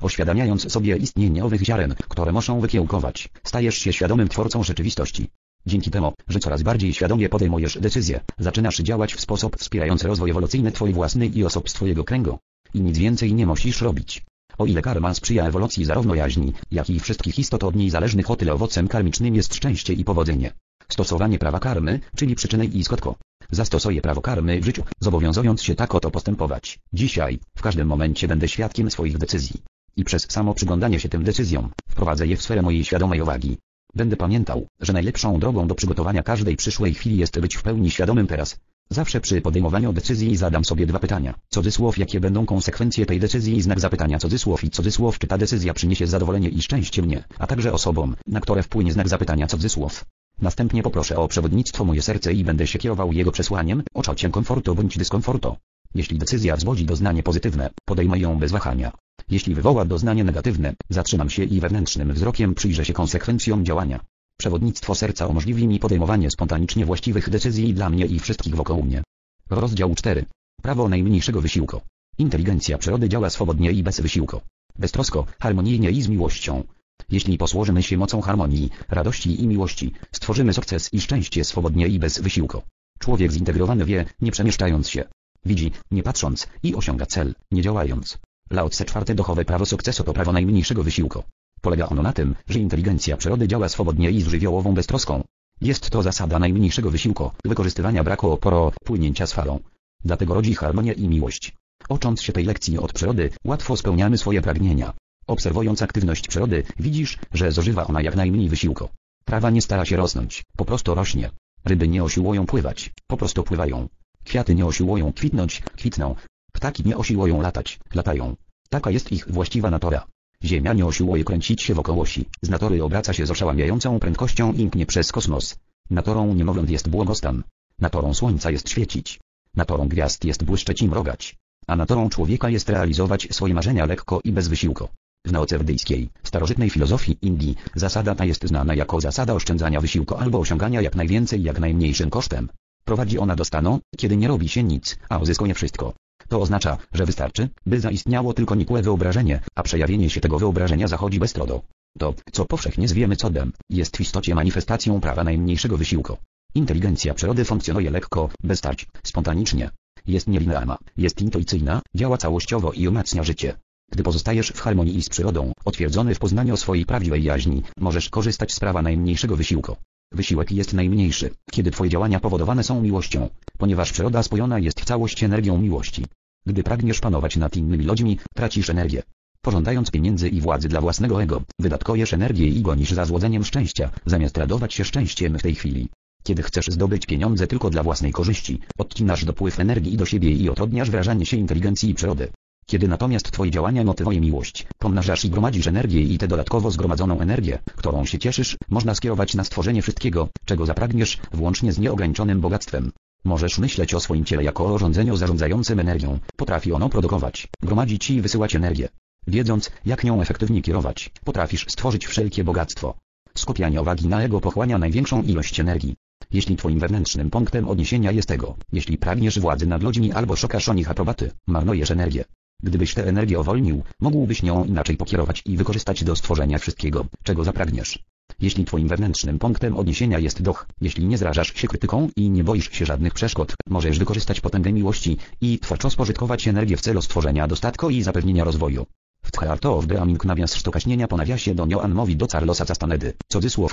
Oświadamiając sobie istnienie owych ziaren, które muszą wykiełkować, stajesz się świadomym twórcą rzeczywistości. Dzięki temu, że coraz bardziej świadomie podejmujesz decyzje, zaczynasz działać w sposób wspierający rozwój ewolucyjny Twój własny i osób z Twojego kręgu. I nic więcej nie musisz robić. O ile karma sprzyja ewolucji zarówno jaźni, jak i wszystkich istot od niej zależnych o tyle owocem karmicznym jest szczęście i powodzenie. Stosowanie prawa karmy, czyli przyczyny i skutku. Zastosuję prawo karmy w życiu, zobowiązując się tak oto postępować. Dzisiaj, w każdym momencie będę świadkiem swoich decyzji. I przez samo przyglądanie się tym decyzjom, wprowadzę je w sferę mojej świadomej uwagi. Będę pamiętał, że najlepszą drogą do przygotowania każdej przyszłej chwili jest być w pełni świadomym teraz. Zawsze przy podejmowaniu decyzji zadam sobie dwa pytania. Cudzysłów jakie będą konsekwencje tej decyzji i znak zapytania cudzysłów i cudzysłów czy ta decyzja przyniesie zadowolenie i szczęście mnie, a także osobom, na które wpłynie znak zapytania cudzysłów. Następnie poproszę o przewodnictwo moje serce i będę się kierował jego przesłaniem, oczociem komfortu bądź dyskomfortu. Jeśli decyzja wzbudzi doznanie pozytywne, podejmę ją bez wahania. Jeśli wywoła doznanie negatywne, zatrzymam się i wewnętrznym wzrokiem przyjrzę się konsekwencjom działania. Przewodnictwo serca umożliwi mi podejmowanie spontanicznie właściwych decyzji dla mnie i wszystkich wokół mnie. Rozdział 4. Prawo najmniejszego wysiłku. Inteligencja przyrody działa swobodnie i bez wysiłku. Beztrosko, harmonijnie i z miłością. Jeśli posłużymy się mocą harmonii, radości i miłości, stworzymy sukces i szczęście swobodnie i bez wysiłku. Człowiek zintegrowany wie, nie przemieszczając się. Widzi, nie patrząc, i osiąga cel, nie działając. Lao Tse czwarte dochowe prawo sukcesu to prawo najmniejszego wysiłku. Polega ono na tym, że inteligencja przyrody działa swobodnie i z żywiołową beztroską. Jest to zasada najmniejszego wysiłku, wykorzystywania braku oporu, płynięcia z falą. Dlatego rodzi harmonię i miłość. Ocząc się tej lekcji od przyrody, łatwo spełniamy swoje pragnienia. Obserwując aktywność przyrody, widzisz, że zużywa ona jak najmniej wysiłku. Trawa nie stara się rosnąć, po prostu rośnie. Ryby nie osiłują pływać, po prostu pływają. Kwiaty nie osiłują kwitnąć, kwitną. Ptaki nie osiłują latać, latają. Taka jest ich właściwa natura. Ziemia nie osiłuje kręcić się wokół osi, z natury obraca się z oszałamiającą prędkością i mknie przez kosmos. Naturą niemowląt jest błogostan. Naturą słońca jest świecić. Naturą gwiazd jest błyszczeć i mrogać. A naturą człowieka jest realizować swoje marzenia lekko i bez wysiłku. W nauce werdyjskiej, starożytnej filozofii Indii, zasada ta jest znana jako zasada oszczędzania wysiłku albo osiągania jak najwięcej jak najmniejszym kosztem. Prowadzi ona do stanu, kiedy nie robi się nic, a uzyskuje wszystko. To oznacza, że wystarczy, by zaistniało tylko nikłe wyobrażenie, a przejawienie się tego wyobrażenia zachodzi bez trudu. To, co powszechnie zwiemy codem, jest w istocie manifestacją prawa najmniejszego wysiłku. Inteligencja przyrody funkcjonuje lekko, bez starć, spontanicznie. Jest nielinearna, jest intuicyjna, działa całościowo i umacnia życie. Gdy pozostajesz w harmonii z przyrodą, otwierdzony w poznaniu swojej prawdziwej jaźni, możesz korzystać z prawa najmniejszego wysiłku. Wysiłek jest najmniejszy, kiedy Twoje działania powodowane są miłością, ponieważ przyroda spojona jest w całość energią miłości. Gdy pragniesz panować nad innymi ludźmi, tracisz energię. Pożądając pieniędzy i władzy dla własnego ego, wydatkujesz energię i gonisz za złodzeniem szczęścia, zamiast radować się szczęściem w tej chwili. Kiedy chcesz zdobyć pieniądze tylko dla własnej korzyści, odcinasz dopływ energii do siebie i otrudniasz wrażenie się inteligencji przyrody. Kiedy natomiast Twoje działania motywuje miłość, pomnażasz i gromadzisz energię i tę dodatkowo zgromadzoną energię, którą się cieszysz, można skierować na stworzenie wszystkiego, czego zapragniesz, włącznie z nieograniczonym bogactwem. Możesz myśleć o swoim ciele jako o urządzeniu zarządzającym energią. Potrafi ono produkować, gromadzić i wysyłać energię. Wiedząc, jak nią efektywnie kierować, potrafisz stworzyć wszelkie bogactwo. Skupianie uwagi na ego pochłania największą ilość energii. Jeśli twoim wewnętrznym punktem odniesienia jest ego, jeśli pragniesz władzy nad ludźmi albo szukasz o nich aprobaty, marnujesz energię. Gdybyś tę energię uwolnił, mógłbyś nią inaczej pokierować i wykorzystać do stworzenia wszystkiego, czego zapragniesz. Jeśli twoim wewnętrznym punktem odniesienia jest doch, jeśli nie zrażasz się krytyką i nie boisz się żadnych przeszkód, możesz wykorzystać potęgę miłości i twórczo spożytkować energię w celu stworzenia dostatku i zapewnienia rozwoju. W Tcharto of Beaming nawias sztukaśnienia po nawiasie do Nioan mówi do Carlosa Castanedy, cudzysłów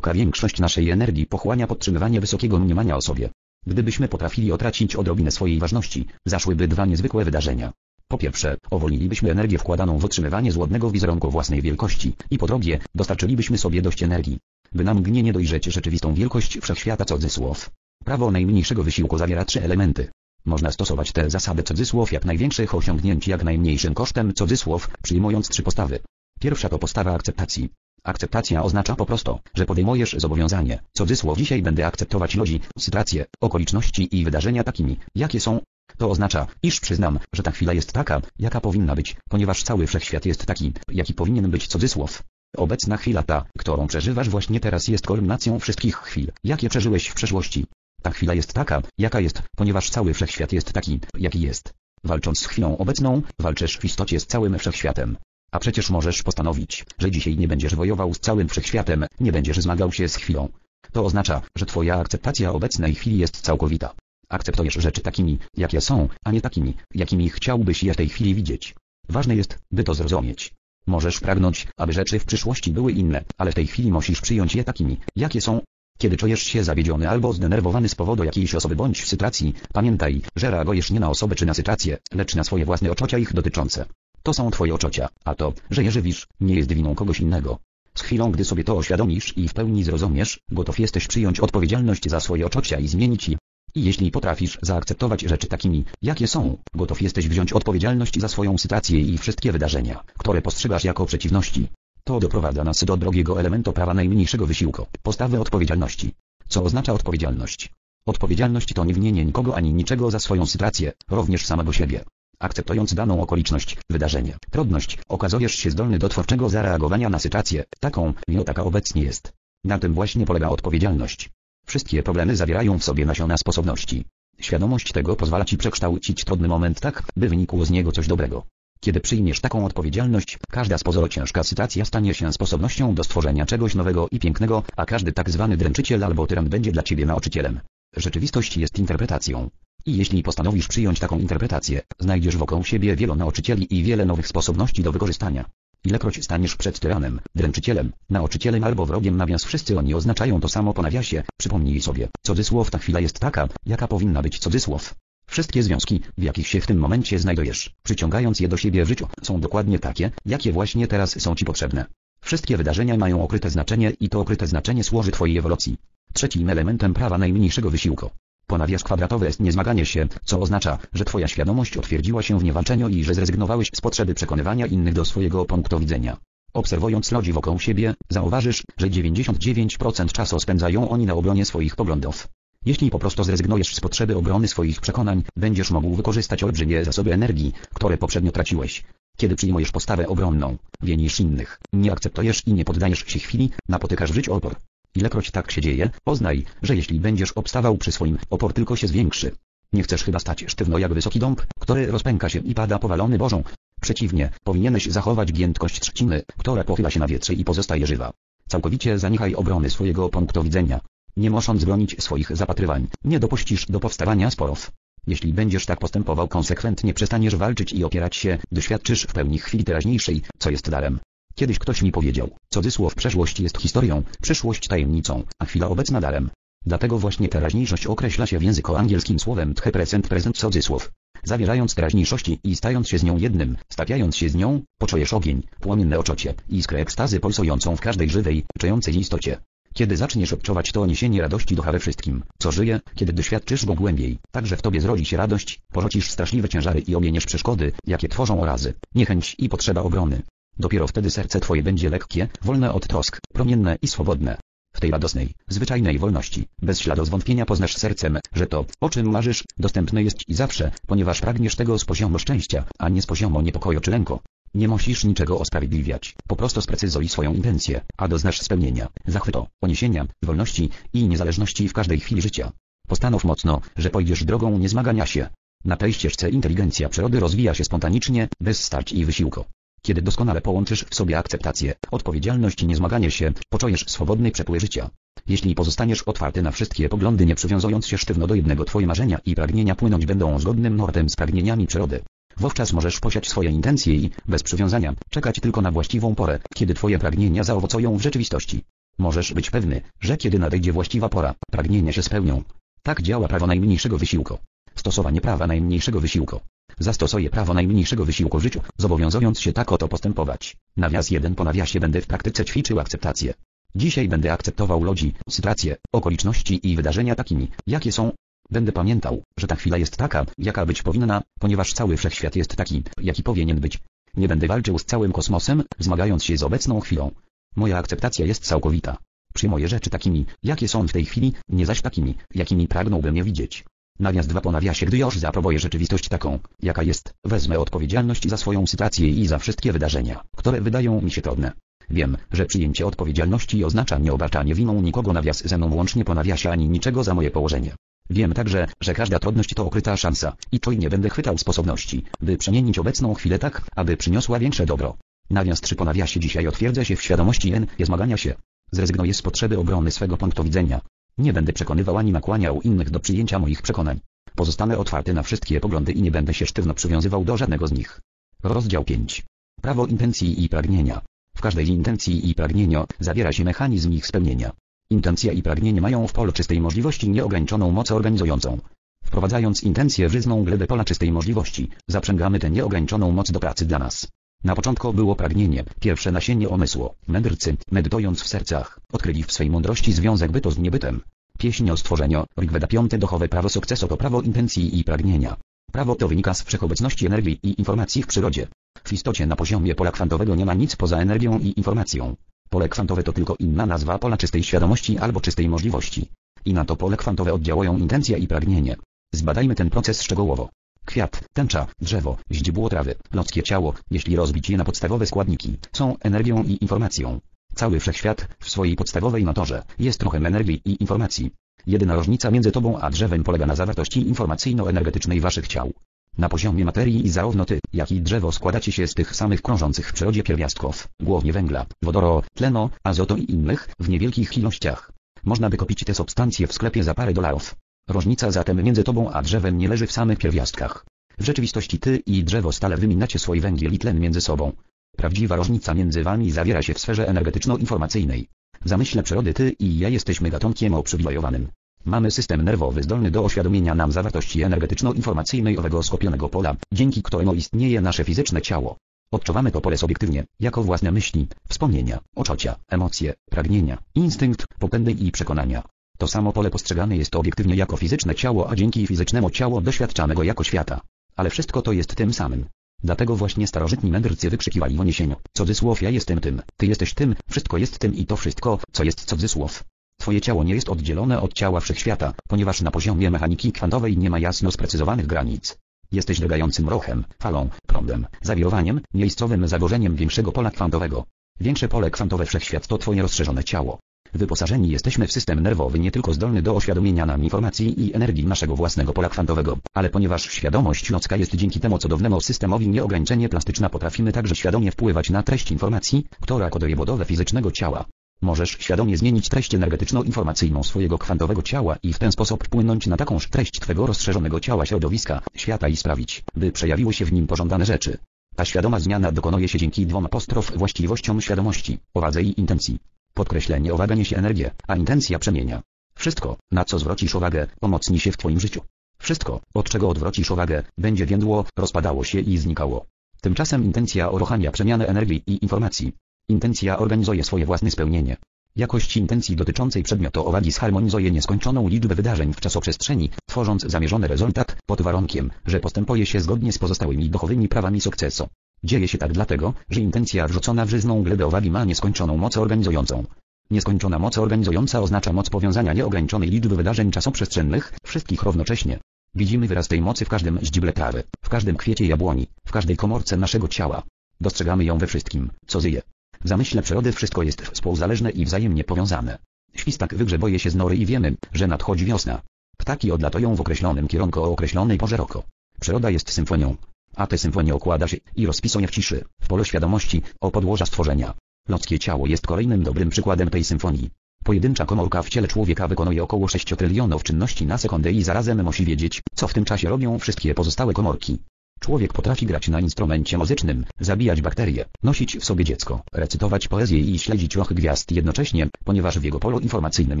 większość naszej energii pochłania podtrzymywanie wysokiego mniemania o sobie. Gdybyśmy potrafili otracić odrobinę swojej ważności, zaszłyby dwa niezwykłe wydarzenia. Po pierwsze, owolnilibyśmy energię wkładaną w utrzymywanie złodnego wizerunku własnej wielkości i po drugie, dostarczylibyśmy sobie dość energii, by nam gnienie dojrzeć rzeczywistą wielkość wszechświata cudzysłów. Prawo najmniejszego wysiłku zawiera trzy elementy. Można stosować tę zasadę cudzysłów jak największych osiągnięć jak najmniejszym kosztem cudzysłów, przyjmując trzy postawy. Pierwsza to postawa akceptacji. Akceptacja oznacza po prostu, że podejmujesz zobowiązanie, cudzysłów dzisiaj będę akceptować ludzi, sytuacje, okoliczności i wydarzenia takimi, jakie są, to oznacza, iż przyznam, że ta chwila jest taka, jaka powinna być, ponieważ cały wszechświat jest taki, jaki powinien być cudzysłów. Obecna chwila ta, którą przeżywasz właśnie teraz jest kulminacją wszystkich chwil, jakie przeżyłeś w przeszłości. Ta chwila jest taka, jaka jest, ponieważ cały wszechświat jest taki, jaki jest. Walcząc z chwilą obecną, walczysz w istocie z całym wszechświatem. A przecież możesz postanowić, że dzisiaj nie będziesz wojował z całym wszechświatem, nie będziesz zmagał się z chwilą. To oznacza, że twoja akceptacja obecnej chwili jest całkowita. Akceptujesz rzeczy takimi, jakie są, a nie takimi, jakimi chciałbyś je w tej chwili widzieć. Ważne jest, by to zrozumieć. Możesz pragnąć, aby rzeczy w przyszłości były inne, ale w tej chwili musisz przyjąć je takimi, jakie są. Kiedy czujesz się zawiedziony albo zdenerwowany z powodu jakiejś osoby bądź sytuacji, pamiętaj, że reagujesz nie na osobę czy na sytuację, lecz na swoje własne oczucia ich dotyczące. To są twoje oczucia, a to, że je żywisz, nie jest winą kogoś innego. Z chwilą gdy sobie to oświadomisz i w pełni zrozumiesz, gotów jesteś przyjąć odpowiedzialność za swoje oczucia i zmienić je. I jeśli potrafisz zaakceptować rzeczy takimi, jakie są, gotów jesteś wziąć odpowiedzialność za swoją sytuację i wszystkie wydarzenia, które postrzegasz jako przeciwności. To doprowadza nas do drugiego elementu prawa najmniejszego wysiłku, postawy odpowiedzialności. Co oznacza odpowiedzialność? Odpowiedzialność to nie winienie nikogo ani niczego za swoją sytuację, również samego siebie. Akceptując daną okoliczność, wydarzenie, trudność, okazujesz się zdolny do twórczego zareagowania na sytuację, taką, jak taka obecnie jest. Na tym właśnie polega odpowiedzialność. Wszystkie problemy zawierają w sobie nasiona sposobności. Świadomość tego pozwala Ci przekształcić trudny moment tak, by wynikło z niego coś dobrego. Kiedy przyjmiesz taką odpowiedzialność, każda z pozoru ciężka sytuacja stanie się sposobnością do stworzenia czegoś nowego i pięknego, a każdy tak zwany dręczyciel albo tyran będzie dla Ciebie nauczycielem. Rzeczywistość jest interpretacją. I jeśli postanowisz przyjąć taką interpretację, znajdziesz wokół siebie wielu nauczycieli i wiele nowych sposobności do wykorzystania. Ilekroć staniesz przed tyranem, dręczycielem, nauczycielem albo wrogiem nawias wszyscy oni oznaczają to samo po nawiasie, przypomnij sobie, cudzysłów ta chwila jest taka, jaka powinna być cudzysłów. Wszystkie związki, w jakich się w tym momencie znajdujesz, przyciągając je do siebie w życiu, są dokładnie takie, jakie właśnie teraz są Ci potrzebne. Wszystkie wydarzenia mają okryte znaczenie i to okryte znaczenie służy Twojej ewolucji. Trzecim elementem prawa najmniejszego wysiłku. Ponawiasz kwadratowe jest niezmaganie się, co oznacza, że Twoja świadomość otwierdziła się w niewalczeniu i że zrezygnowałeś z potrzeby przekonywania innych do swojego punktu widzenia. Obserwując ludzi wokół siebie, zauważysz, że 99% czasu spędzają oni na obronie swoich poglądów. Jeśli po prostu zrezygnujesz z potrzeby obrony swoich przekonań, będziesz mógł wykorzystać olbrzymie zasoby energii, które poprzednio traciłeś. Kiedy przyjmujesz postawę obronną, wienisz innych, nie akceptujesz i nie poddajesz się chwili, napotykasz w życiu opór. Ilekroć tak się dzieje, poznaj, że jeśli będziesz obstawał przy swoim, opór tylko się zwiększy. Nie chcesz chyba stać sztywno jak wysoki dąb, który rozpęka się i pada powalony bożą. Przeciwnie, powinieneś zachować giętkość trzciny, która pochyla się na wietrze i pozostaje żywa. Całkowicie zaniechaj obrony swojego punktu widzenia. Nie musząc bronić swoich zapatrywań, nie dopuścisz do powstawania sporów. Jeśli będziesz tak postępował konsekwentnie przestaniesz walczyć i opierać się, doświadczysz w pełni chwili teraźniejszej, co jest darem. Kiedyś ktoś mi powiedział, cudzysłów przeszłość jest historią, przyszłość tajemnicą, a chwila obecna darem. Dlatego właśnie teraźniejszość określa się w języku angielskim słowem tche present present cudzysłów. Zawierając teraźniejszości i stając się z nią jednym, stawiając się z nią, poczujesz ogień, płomienne oczocie, iskrę ekstazy pulsującą w każdej żywej, czującej istocie. Kiedy zaczniesz odczuwać to niesienie radości ducha we wszystkim, co żyje, kiedy doświadczysz go głębiej, także w tobie zrodzi się radość, porzucisz straszliwe ciężary i omieniesz przeszkody, jakie tworzą orazy, niechęć i potrzeba obrony. Dopiero wtedy serce twoje będzie lekkie, wolne od trosk, promienne i swobodne. W tej radosnej, zwyczajnej wolności, bez śladu zwątpienia poznasz sercem, że to, o czym marzysz, dostępne jest i zawsze, ponieważ pragniesz tego z poziomu szczęścia, a nie z poziomu niepokoju czy lęku. Nie musisz niczego osprawiedliwiać, po prostu sprecyzuj swoją intencję, a doznasz spełnienia, zachwytu, poniesienia, wolności i niezależności w każdej chwili życia. Postanów mocno, że pójdziesz drogą niezmagania się. Na tej ścieżce inteligencja przyrody rozwija się spontanicznie, bez starć i wysiłku. Kiedy doskonale połączysz w sobie akceptację, odpowiedzialność i niezmaganie się, poczujesz swobodny przepływ życia. Jeśli pozostaniesz otwarty na wszystkie poglądy nie przywiązując się sztywno do jednego twoje marzenia i pragnienia płynąć będą zgodnym nurtem z pragnieniami przyrody. Wówczas możesz posiać swoje intencje i, bez przywiązania, czekać tylko na właściwą porę, kiedy twoje pragnienia zaowocują w rzeczywistości. Możesz być pewny, że kiedy nadejdzie właściwa pora, pragnienia się spełnią. Tak działa prawo najmniejszego wysiłku. Stosowanie prawa najmniejszego wysiłku. Zastosuję prawo najmniejszego wysiłku w życiu, zobowiązując się tak oto postępować. Nawias jeden po nawiasie będę w praktyce ćwiczył akceptację. Dzisiaj będę akceptował ludzi, sytuacje, okoliczności i wydarzenia takimi, jakie są. Będę pamiętał, że ta chwila jest taka, jaka być powinna, ponieważ cały wszechświat jest taki, jaki powinien być. Nie będę walczył z całym kosmosem, zmagając się z obecną chwilą. Moja akceptacja jest całkowita. Przyjmuję rzeczy takimi, jakie są w tej chwili, nie zaś takimi, jakimi pragnąłbym je widzieć. Nawias dwa po nawiasie gdy już zaprobuję rzeczywistość taką, jaka jest, wezmę odpowiedzialność za swoją sytuację i za wszystkie wydarzenia, które wydają mi się trudne. Wiem, że przyjęcie odpowiedzialności oznacza nie obarczanie winą nikogo nawias ze mną łącznie po nawiasie ani niczego za moje położenie. Wiem także, że każda trudność to okryta szansa i czujnie będę chwytał sposobności, by przemienić obecną chwilę tak, aby przyniosła większe dobro. Nawias trzy po nawiasie dzisiaj otwierdzę się w świadomości N, zmagania się. Zrezygnuję z potrzeby obrony swego punktu widzenia. Nie będę przekonywał ani nakłaniał innych do przyjęcia moich przekonań. Pozostanę otwarty na wszystkie poglądy i nie będę się sztywno przywiązywał do żadnego z nich. Rozdział 5. Prawo intencji i pragnienia. W każdej intencji i pragnieniu zawiera się mechanizm ich spełnienia. Intencja i pragnienie mają w polu czystej możliwości nieograniczoną moc organizującą. Wprowadzając intencję w żyzną glebę pola czystej możliwości, zaprzęgamy tę nieograniczoną moc do pracy dla nas. Na początku było pragnienie, pierwsze nasienie omysłu. Mędrcy, medytując w sercach, odkryli w swej mądrości związek bytu z niebytem. Pieśń o stworzeniu, Rigveda piąte duchowe prawo sukcesu to prawo intencji i pragnienia. Prawo to wynika z wszechobecności energii i informacji w przyrodzie. W istocie na poziomie pola kwantowego nie ma nic poza energią i informacją. Pole kwantowe to tylko inna nazwa pola czystej świadomości albo czystej możliwości. I na to pole kwantowe oddziałują intencja i pragnienie. Zbadajmy ten proces szczegółowo. Kwiat, tęcza, drzewo, źdźbło trawy, ludzkie ciało, jeśli rozbić je na podstawowe składniki, są energią i informacją. Cały wszechświat, w swojej podstawowej naturze, jest trochę energii i informacji. Jedyna różnica między tobą a drzewem polega na zawartości informacyjno-energetycznej waszych ciał. Na poziomie materii i zarówno ty, jak i drzewo składacie się z tych samych krążących w przyrodzie pierwiastków, głównie węgla, wodoru, tlenu, azotu i innych, w niewielkich ilościach. Można by kupić te substancje w sklepie za parę dolarów. Różnica zatem między tobą a drzewem nie leży w samych pierwiastkach. W rzeczywistości ty i drzewo stale wyminacie swój węgiel i tlen między sobą. Prawdziwa różnica między wami zawiera się w sferze energetyczno-informacyjnej. W zamyśle przyrody ty i ja jesteśmy gatunkiem uprzywilejowanym. Mamy system nerwowy zdolny do oświadomienia nam zawartości energetyczno-informacyjnej owego skopionego pola, dzięki któremu istnieje nasze fizyczne ciało. Odczuwamy to pole subiektywnie, jako własne myśli, wspomnienia, oczocia, emocje, pragnienia, instynkt, popędy i przekonania. To samo pole postrzegane jest obiektywnie jako fizyczne ciało, a dzięki fizycznemu ciało doświadczamy go jako świata. Ale wszystko to jest tym samym. Dlatego właśnie starożytni mędrcy wykrzykiwali w uniesieniu, cudzysłów ja jestem tym, ty jesteś tym, wszystko jest tym i to wszystko, co jest cudzysłów. Twoje ciało nie jest oddzielone od ciała wszechświata, ponieważ na poziomie mechaniki kwantowej nie ma jasno sprecyzowanych granic. Jesteś drgającym rochem, falą, prądem, zawirowaniem, miejscowym zagorzeniem większego pola kwantowego. Większe pole kwantowe wszechświat to twoje rozszerzone ciało. Wyposażeni jesteśmy w system nerwowy nie tylko zdolny do oświadomienia nam informacji i energii naszego własnego pola kwantowego, ale ponieważ świadomość ludzka jest dzięki temu cudownemu systemowi nieograniczenie plastyczna potrafimy także świadomie wpływać na treść informacji, która koduje budowę fizycznego ciała. Możesz świadomie zmienić treść energetyczno-informacyjną swojego kwantowego ciała i w ten sposób wpłynąć na takąż treść Twego rozszerzonego ciała środowiska, świata i sprawić, by przejawiły się w nim pożądane rzeczy. Ta świadoma zmiana dokonuje się dzięki dwom apostrof właściwościom świadomości, owadze i intencji. Podkreślenie owaga niesie energię, a intencja przemienia. Wszystko, na co zwrócisz uwagę, umocni się w Twoim życiu. Wszystko, od czego odwrócisz uwagę, będzie więdło, rozpadało się i znikało. Tymczasem intencja uruchamia przemianę energii i informacji. Intencja organizuje swoje własne spełnienie. Jakość intencji dotyczącej przedmiotu owagi zharmonizuje nieskończoną liczbę wydarzeń w czasoprzestrzeni, tworząc zamierzony rezultat, pod warunkiem, że postępuje się zgodnie z pozostałymi duchowymi prawami sukcesu. Dzieje się tak dlatego, że intencja wrzucona w żyzną glebę owagi ma nieskończoną moc organizującą. Nieskończona moc organizująca oznacza moc powiązania nieograniczonej liczby wydarzeń czasoprzestrzennych, wszystkich równocześnie. Widzimy wyraz tej mocy w każdym ździble trawy, w każdym kwiecie jabłoni, w każdej komorce naszego ciała. Dostrzegamy ją we wszystkim, co zyje. W zamyśle przyrody wszystko jest współzależne i wzajemnie powiązane. Świstak wygrzebuje się z nory i wiemy, że nadchodzi wiosna. Ptaki odlatują w określonym kierunku o określonej porze roku. Przyroda jest symfonią. A te symfonie okłada się i rozpisuje w ciszy, w polu świadomości, o podłoża stworzenia. Ludzkie ciało jest kolejnym dobrym przykładem tej symfonii. Pojedyncza komorka w ciele człowieka wykonuje około 6 trylionów czynności na sekundę i zarazem musi wiedzieć, co w tym czasie robią wszystkie pozostałe komorki. Człowiek potrafi grać na instrumencie muzycznym, zabijać bakterie, nosić w sobie dziecko, recytować poezję i śledzić ruch gwiazd jednocześnie, ponieważ w jego polu informacyjnym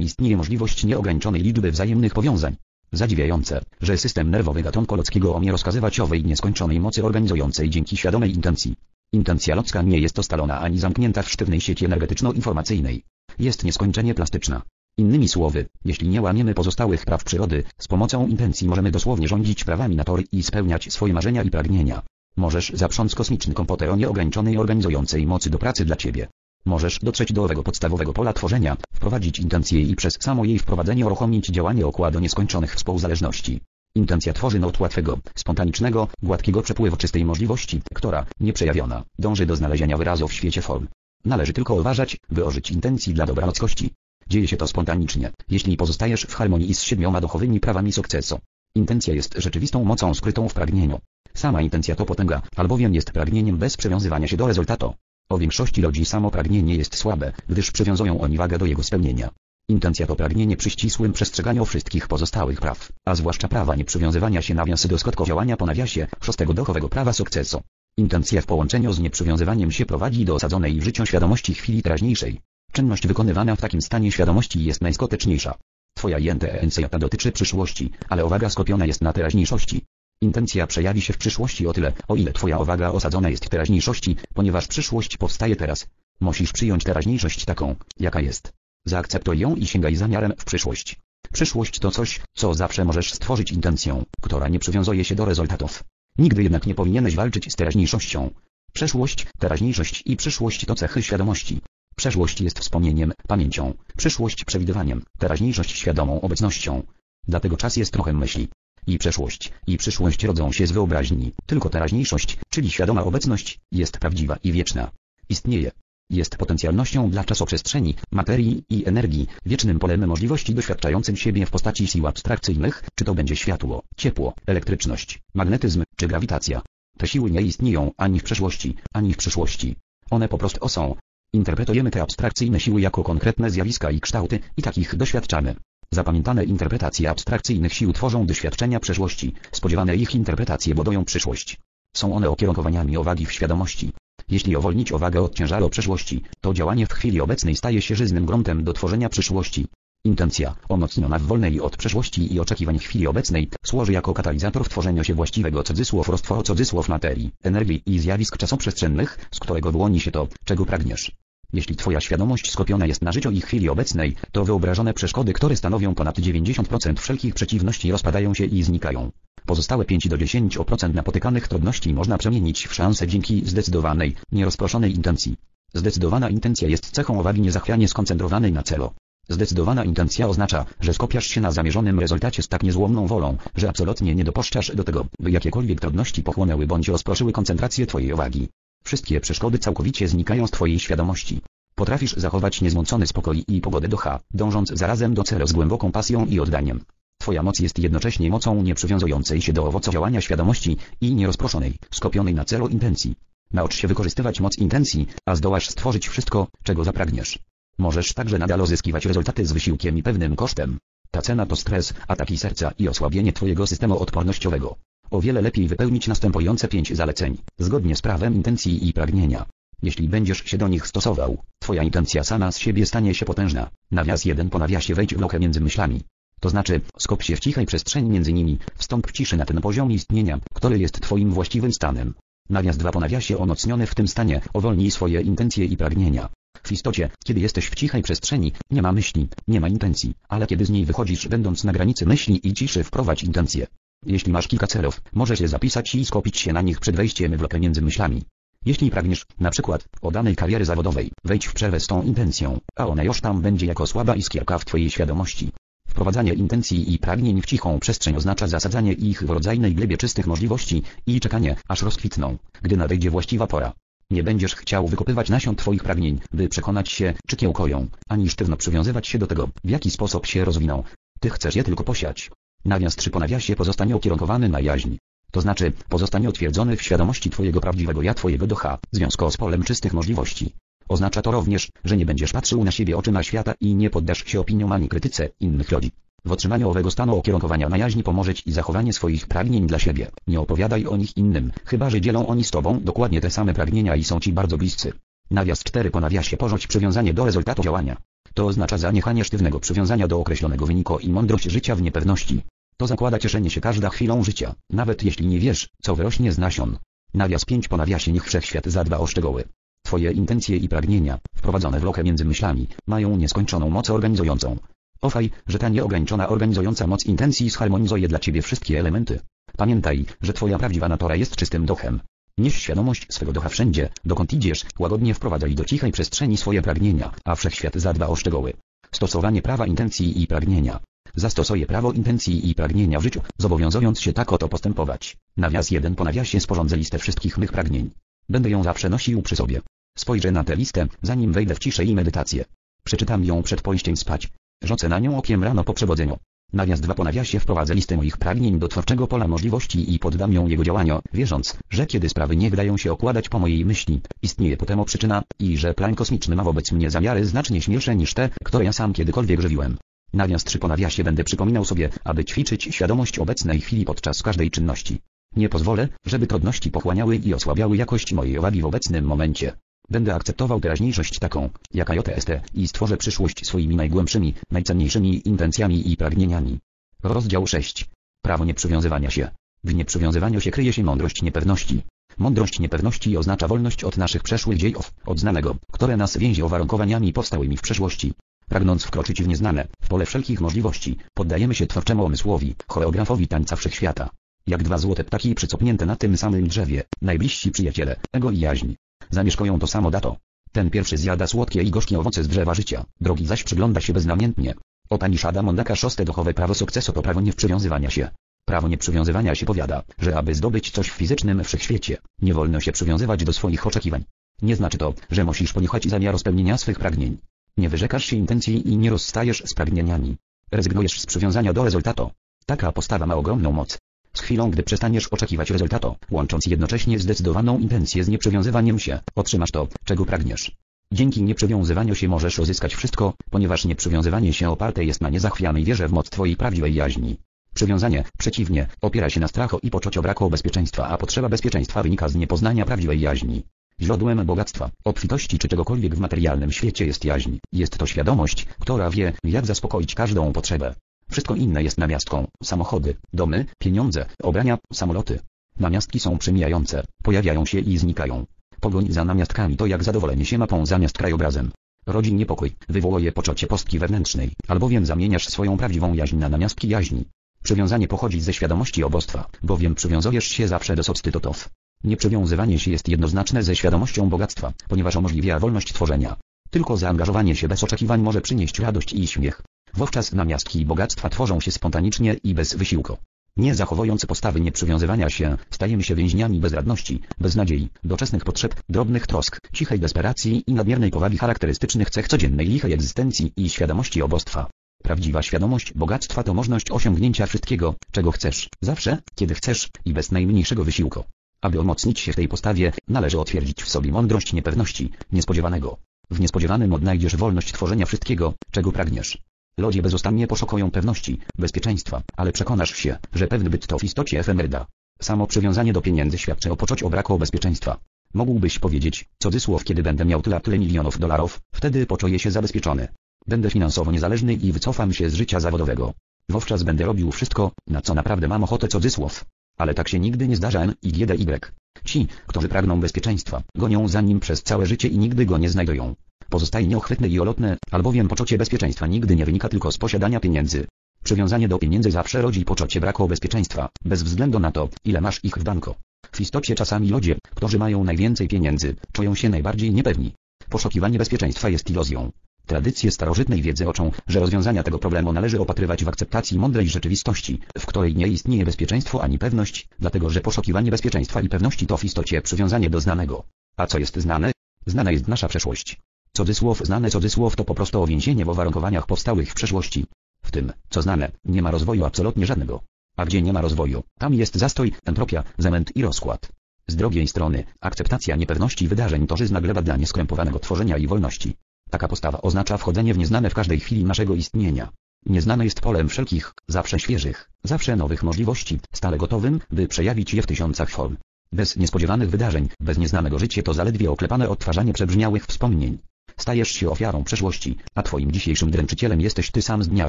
istnieje możliwość nieograniczonej liczby wzajemnych powiązań. Zadziwiające, że system nerwowy gatunku ludzkiego umie rozkazywać owej nieskończonej mocy organizującej dzięki świadomej intencji. Intencja ludzka nie jest ustalona ani zamknięta w sztywnej sieci energetyczno-informacyjnej. Jest nieskończenie plastyczna. Innymi słowy, jeśli nie łamiemy pozostałych praw przyrody, z pomocą intencji możemy dosłownie rządzić prawami natury i spełniać swoje marzenia i pragnienia. Możesz zaprząc kosmiczny komputer o nieograniczonej organizującej mocy do pracy dla Ciebie. Możesz dotrzeć do owego podstawowego pola tworzenia, wprowadzić intencję i przez samo jej wprowadzenie uruchomić działanie okładu nieskończonych współzależności. Intencja tworzy not łatwego, spontanicznego, gładkiego przepływu czystej możliwości, która, nieprzejawiona, dąży do znalezienia wyrazu w świecie form. Należy tylko uważać, by ożyć intencji dla dobra ludzkości. Dzieje się to spontanicznie, jeśli pozostajesz w harmonii z siedmioma duchowymi prawami sukcesu. Intencja jest rzeczywistą mocą skrytą w pragnieniu. Sama intencja to potęga, albowiem jest pragnieniem bez przywiązywania się do rezultatu. O większości ludzi samo pragnienie jest słabe, gdyż przywiązują oni wagę do jego spełnienia. Intencja to pragnienie przy ścisłym przestrzeganiu wszystkich pozostałych praw, a zwłaszcza prawa nieprzywiązywania się nawiasy do skutku działania po nawiasie szóstego duchowego prawa sukcesu. Intencja w połączeniu z nieprzywiązywaniem się prowadzi do osadzonej w życiu świadomości chwili teraźniejszej. Czynność wykonywana w takim stanie świadomości jest najskuteczniejsza. Twoja intencja dotyczy przyszłości, ale uwaga skupiona jest na teraźniejszości. Intencja przejawi się w przyszłości o tyle, o ile Twoja uwaga osadzona jest w teraźniejszości, ponieważ przyszłość powstaje teraz. Musisz przyjąć teraźniejszość taką, jaka jest. Zaakceptuj ją i sięgaj zamiarem w przyszłość. Przyszłość to coś, co zawsze możesz stworzyć intencją, która nie przywiązuje się do rezultatów. Nigdy jednak nie powinieneś walczyć z teraźniejszością. Przeszłość, teraźniejszość i przyszłość to cechy świadomości. Przeszłość jest wspomnieniem, pamięcią, przyszłość przewidywaniem, teraźniejszość świadomą obecnością. Dlatego czas jest trochę myśli. I przeszłość, i przyszłość rodzą się z wyobraźni, tylko teraźniejszość, czyli świadoma obecność, jest prawdziwa i wieczna. Istnieje. Jest potencjalnością dla czasoprzestrzeni, materii i energii, wiecznym polem możliwości doświadczającym siebie w postaci sił abstrakcyjnych, czy to będzie światło, ciepło, elektryczność, magnetyzm, czy grawitacja. Te siły nie istnieją ani w przeszłości, ani w przyszłości. One po prostu są. Interpretujemy te abstrakcyjne siły jako konkretne zjawiska i kształty, i takich doświadczamy. Zapamiętane interpretacje abstrakcyjnych sił tworzą doświadczenia przeszłości, spodziewane ich interpretacje budują przyszłość. Są one okierunkowaniami uwagi w świadomości. Jeśli uwolnić uwagę od ciężaru przeszłości, to działanie w chwili obecnej staje się żyznym gruntem do tworzenia przyszłości. Intencja, umocniona w wolnej od przeszłości i oczekiwań chwili obecnej, służy jako katalizator w tworzeniu się właściwego cudzysłów roztworu cudzysłów materii, energii i zjawisk czasoprzestrzennych, z którego wyłoni się to, czego pragniesz. Jeśli Twoja świadomość skupiona jest na życiu i chwili obecnej, to wyobrażone przeszkody, które stanowią ponad 90% wszelkich przeciwności rozpadają się i znikają. Pozostałe 5 do 10% napotykanych trudności można przemienić w szansę dzięki zdecydowanej, nierozproszonej intencji. Zdecydowana intencja jest cechą uwagi niezachwianie skoncentrowanej na celu. Zdecydowana intencja oznacza, że skupiasz się na zamierzonym rezultacie z tak niezłomną wolą, że absolutnie nie dopuszczasz do tego, by jakiekolwiek trudności pochłonęły bądź rozproszyły koncentrację Twojej uwagi. Wszystkie przeszkody całkowicie znikają z Twojej świadomości. Potrafisz zachować niezmącony spokój i pogodę ducha, dążąc zarazem do celu z głęboką pasją i oddaniem. Twoja moc jest jednocześnie mocą nieprzywiązującej się do owocu działania świadomości i nierozproszonej, skopionej na celu intencji. Naucz się wykorzystywać moc intencji, a zdołasz stworzyć wszystko, czego zapragniesz. Możesz także nadal uzyskiwać rezultaty z wysiłkiem i pewnym kosztem. Ta cena to stres, ataki serca i osłabienie Twojego systemu odpornościowego. O wiele lepiej wypełnić następujące pięć zaleceń, zgodnie z prawem intencji i pragnienia. Jeśli będziesz się do nich stosował, Twoja intencja sama z siebie stanie się potężna. Nawias jeden po nawiasie wejdź w lochę między myślami. To znaczy, skop się w cichej przestrzeni między nimi, wstąp w ciszy na ten poziom istnienia, który jest Twoim właściwym stanem. Nawias dwa po nawiasie umocniony w tym stanie, owolnij swoje intencje i pragnienia. W istocie, kiedy jesteś w cichej przestrzeni, nie ma myśli, nie ma intencji, ale kiedy z niej wychodzisz będąc na granicy myśli i ciszy wprowadź intencje. Jeśli masz kilka celów, możesz je zapisać i skupić się na nich przed wejściem w lokę między myślami. Jeśli pragniesz, na przykład, danej kariery zawodowej, wejdź w przerwę z tą intencją, a ona już tam będzie jako słaba iskierka w Twojej świadomości. Wprowadzanie intencji i pragnień w cichą przestrzeń oznacza zasadzanie ich w rodzajnej glebie czystych możliwości i czekanie, aż rozkwitną, gdy nadejdzie właściwa pora. Nie będziesz chciał wykopywać nasion Twoich pragnień, by przekonać się, czy kiełkoją, ani sztywno przywiązywać się do tego, w jaki sposób się rozwiną. Ty chcesz je tylko posiać. Nawias 3 po nawiasie pozostanie ukierunkowany na jaźń. To znaczy, pozostanie utwierdzony w świadomości Twojego prawdziwego ja Twojego ducha, w związku z polem czystych możliwości. Oznacza to również, że nie będziesz patrzył na siebie oczyma świata i nie poddasz się opiniom ani krytyce innych ludzi. W otrzymaniu owego stanu okierunkowania na jaźni pomoże Ci zachowanie swoich pragnień dla siebie. Nie opowiadaj o nich innym, chyba że dzielą oni z Tobą dokładnie te same pragnienia i są Ci bardzo bliscy. Nawias 4 po nawiasie porzuć przywiązanie do rezultatu działania. To oznacza zaniechanie sztywnego przywiązania do określonego wyniku i mądrość życia w niepewności. To zakłada cieszenie się każdą chwilą życia, nawet jeśli nie wiesz, co wyrośnie z nasion. Nawias 5 po nawiasie niech wszechświat zadba o szczegóły. Twoje intencje i pragnienia, wprowadzone w lochę między myślami, mają nieskończoną moc organizującą. Ofaj, że ta nieograniczona organizująca moc intencji zharmonizuje dla Ciebie wszystkie elementy. Pamiętaj, że Twoja prawdziwa natura jest czystym duchem. Nieś świadomość swego ducha wszędzie, dokąd idziesz, łagodnie wprowadzaj do cichej przestrzeni swoje pragnienia, a wszechświat zadba o szczegóły. Stosowanie prawa intencji i pragnienia. Zastosuję prawo intencji i pragnienia w życiu, zobowiązując się tak oto postępować. Nawias 1 po nawiasie sporządzę listę wszystkich mych pragnień. Będę ją zawsze nosił przy sobie. Spojrzę na tę listę, zanim wejdę w ciszę i medytację. Przeczytam ją przed pójściem spać. Rzucę na nią okiem rano po przebudzeniu. Nawias dwa po nawiasie wprowadzę listę moich pragnień do twórczego pola możliwości i poddam ją jego działaniu, wierząc, że kiedy sprawy nie wydają się okładać po mojej myśli, istnieje po temu przyczyna i że plan kosmiczny ma wobec mnie zamiary znacznie śmielsze niż te, które ja sam kiedykolwiek żywiłem. Nawias 3 po nawiasie będę przypominał sobie, aby ćwiczyć świadomość obecnej chwili podczas każdej czynności. Nie pozwolę, żeby trudności pochłaniały i osłabiały jakość mojej uwagi w obecnym momencie. Będę akceptował teraźniejszość taką, jaka jest i stworzę przyszłość swoimi najgłębszymi, najcenniejszymi intencjami i pragnieniami. Rozdział 6. Prawo nieprzywiązywania się. W nieprzywiązywaniu się kryje się mądrość niepewności. Mądrość niepewności oznacza wolność od naszych przeszłych dziejów, od znanego, które nas więzi uwarunkowaniami powstałymi w przeszłości. Pragnąc wkroczyć w nieznane, w pole wszelkich możliwości, poddajemy się twórczemu umysłowi, choreografowi tańca wszechświata. Jak dwa złote ptaki przycopnięte na tym samym drzewie, najbliżsi przyjaciele, ego i jaźń. Zamieszkują to samo dato. Ten pierwszy zjada słodkie i gorzkie owoce z drzewa życia, drugi zaś przygląda się beznamiętnie. Opaniszada Mondaka szóste duchowe prawo sukcesu to prawo nieprzywiązywania się. Prawo nieprzywiązywania się powiada, że aby zdobyć coś w fizycznym wszechświecie, nie wolno się przywiązywać do swoich oczekiwań. Nie znaczy to, że musisz poniechać zamiaru spełnienia swych pragnień. Nie wyrzekasz się intencji i nie rozstajesz z pragnieniami. Rezygnujesz z przywiązania do rezultatu. Taka postawa ma ogromną moc. Z chwilą gdy przestaniesz oczekiwać rezultatu, łącząc jednocześnie zdecydowaną intencję z nieprzywiązywaniem się, otrzymasz to, czego pragniesz. Dzięki nieprzywiązywaniu się możesz uzyskać wszystko, ponieważ nieprzywiązywanie się oparte jest na niezachwianej wierze w moc Twojej prawdziwej jaźni. Przywiązanie, przeciwnie, opiera się na strachu i poczuciu braku bezpieczeństwa, a potrzeba bezpieczeństwa wynika z niepoznania prawdziwej jaźni. Źródłem bogactwa, obfitości czy czegokolwiek w materialnym świecie jest jaźń. Jest to świadomość, która wie, jak zaspokoić każdą potrzebę. Wszystko inne jest namiastką. Samochody, domy, pieniądze, obrania, samoloty. Namiastki są przemijające, pojawiają się i znikają. Pogoń za namiastkami to jak zadowolenie się mapą zamiast krajobrazem. Rodzi niepokój, wywołuje poczucie postki wewnętrznej, albowiem zamieniasz swoją prawdziwą jaźń na namiastki jaźni. Przywiązanie pochodzi ze świadomości obostwa, bowiem przywiązujesz się zawsze do substytutów. Nieprzywiązywanie się jest jednoznaczne ze świadomością bogactwa, ponieważ umożliwia wolność tworzenia. Tylko zaangażowanie się bez oczekiwań może przynieść radość i śmiech. Wówczas namiastki bogactwa tworzą się spontanicznie i bez wysiłku. Nie zachowując postawy nieprzywiązywania się, stajemy się więźniami bezradności, beznadziei, doczesnych potrzeb, drobnych trosk, cichej desperacji i nadmiernej powagi charakterystycznych cech codziennej lichej egzystencji i świadomości obostwa. Prawdziwa świadomość bogactwa to możliwość osiągnięcia wszystkiego, czego chcesz, zawsze, kiedy chcesz i bez najmniejszego wysiłku. Aby umocnić się w tej postawie, należy otwierdzić w sobie mądrość niepewności, niespodziewanego. W niespodziewanym odnajdziesz wolność tworzenia wszystkiego, czego pragniesz. Ludzie bezustannie poszukują pewności, bezpieczeństwa, ale przekonasz się, że pewny byt to w istocie efemerda. Samo przywiązanie do pieniędzy świadczy o poczuciu braku bezpieczeństwa. Mógłbyś powiedzieć, cudzysłów kiedy będę miał tyle tyle milionów dolarów, wtedy poczuję się zabezpieczony. Będę finansowo niezależny i wycofam się z życia zawodowego. Wówczas będę robił wszystko, na co naprawdę mam ochotę cudzysłów. Ale tak się nigdy nie zdarza i GDY. Ci, którzy pragną bezpieczeństwa, gonią za nim przez całe życie i nigdy go nie znajdują. Pozostaje nieochwytne i olotne, albowiem poczucie bezpieczeństwa nigdy nie wynika tylko z posiadania pieniędzy. Przywiązanie do pieniędzy zawsze rodzi poczucie braku bezpieczeństwa, bez względu na to, ile masz ich w banku. W istocie czasami ludzie, którzy mają najwięcej pieniędzy, czują się najbardziej niepewni. Poszukiwanie bezpieczeństwa jest iluzją. Tradycje starożytnej wiedzy oczą, że rozwiązania tego problemu należy opatrywać w akceptacji mądrej rzeczywistości, w której nie istnieje bezpieczeństwo ani pewność, dlatego że poszukiwanie bezpieczeństwa i pewności to w istocie przywiązanie do znanego. A co jest znane? Znana jest nasza przeszłość. Cudzysłów znane cudzysłów to po prostu uwięzienie w uwarunkowaniach powstałych w przeszłości. W tym, co znane, nie ma rozwoju absolutnie żadnego. A gdzie nie ma rozwoju, tam jest zastoj, entropia, zamęt i rozkład. Z drugiej strony, akceptacja niepewności wydarzeń to żyzna gleba dla nieskrępowanego tworzenia i wolności. Taka postawa oznacza wchodzenie w nieznane w każdej chwili naszego istnienia. Nieznane jest polem wszelkich, zawsze świeżych, zawsze nowych możliwości, stale gotowym, by przejawić je w tysiącach form. Bez niespodziewanych wydarzeń, bez nieznanego życie to zaledwie oklepane odtwarzanie przebrzmiałych wspomnień. Stajesz się ofiarą przeszłości, a twoim dzisiejszym dręczycielem jesteś ty sam z dnia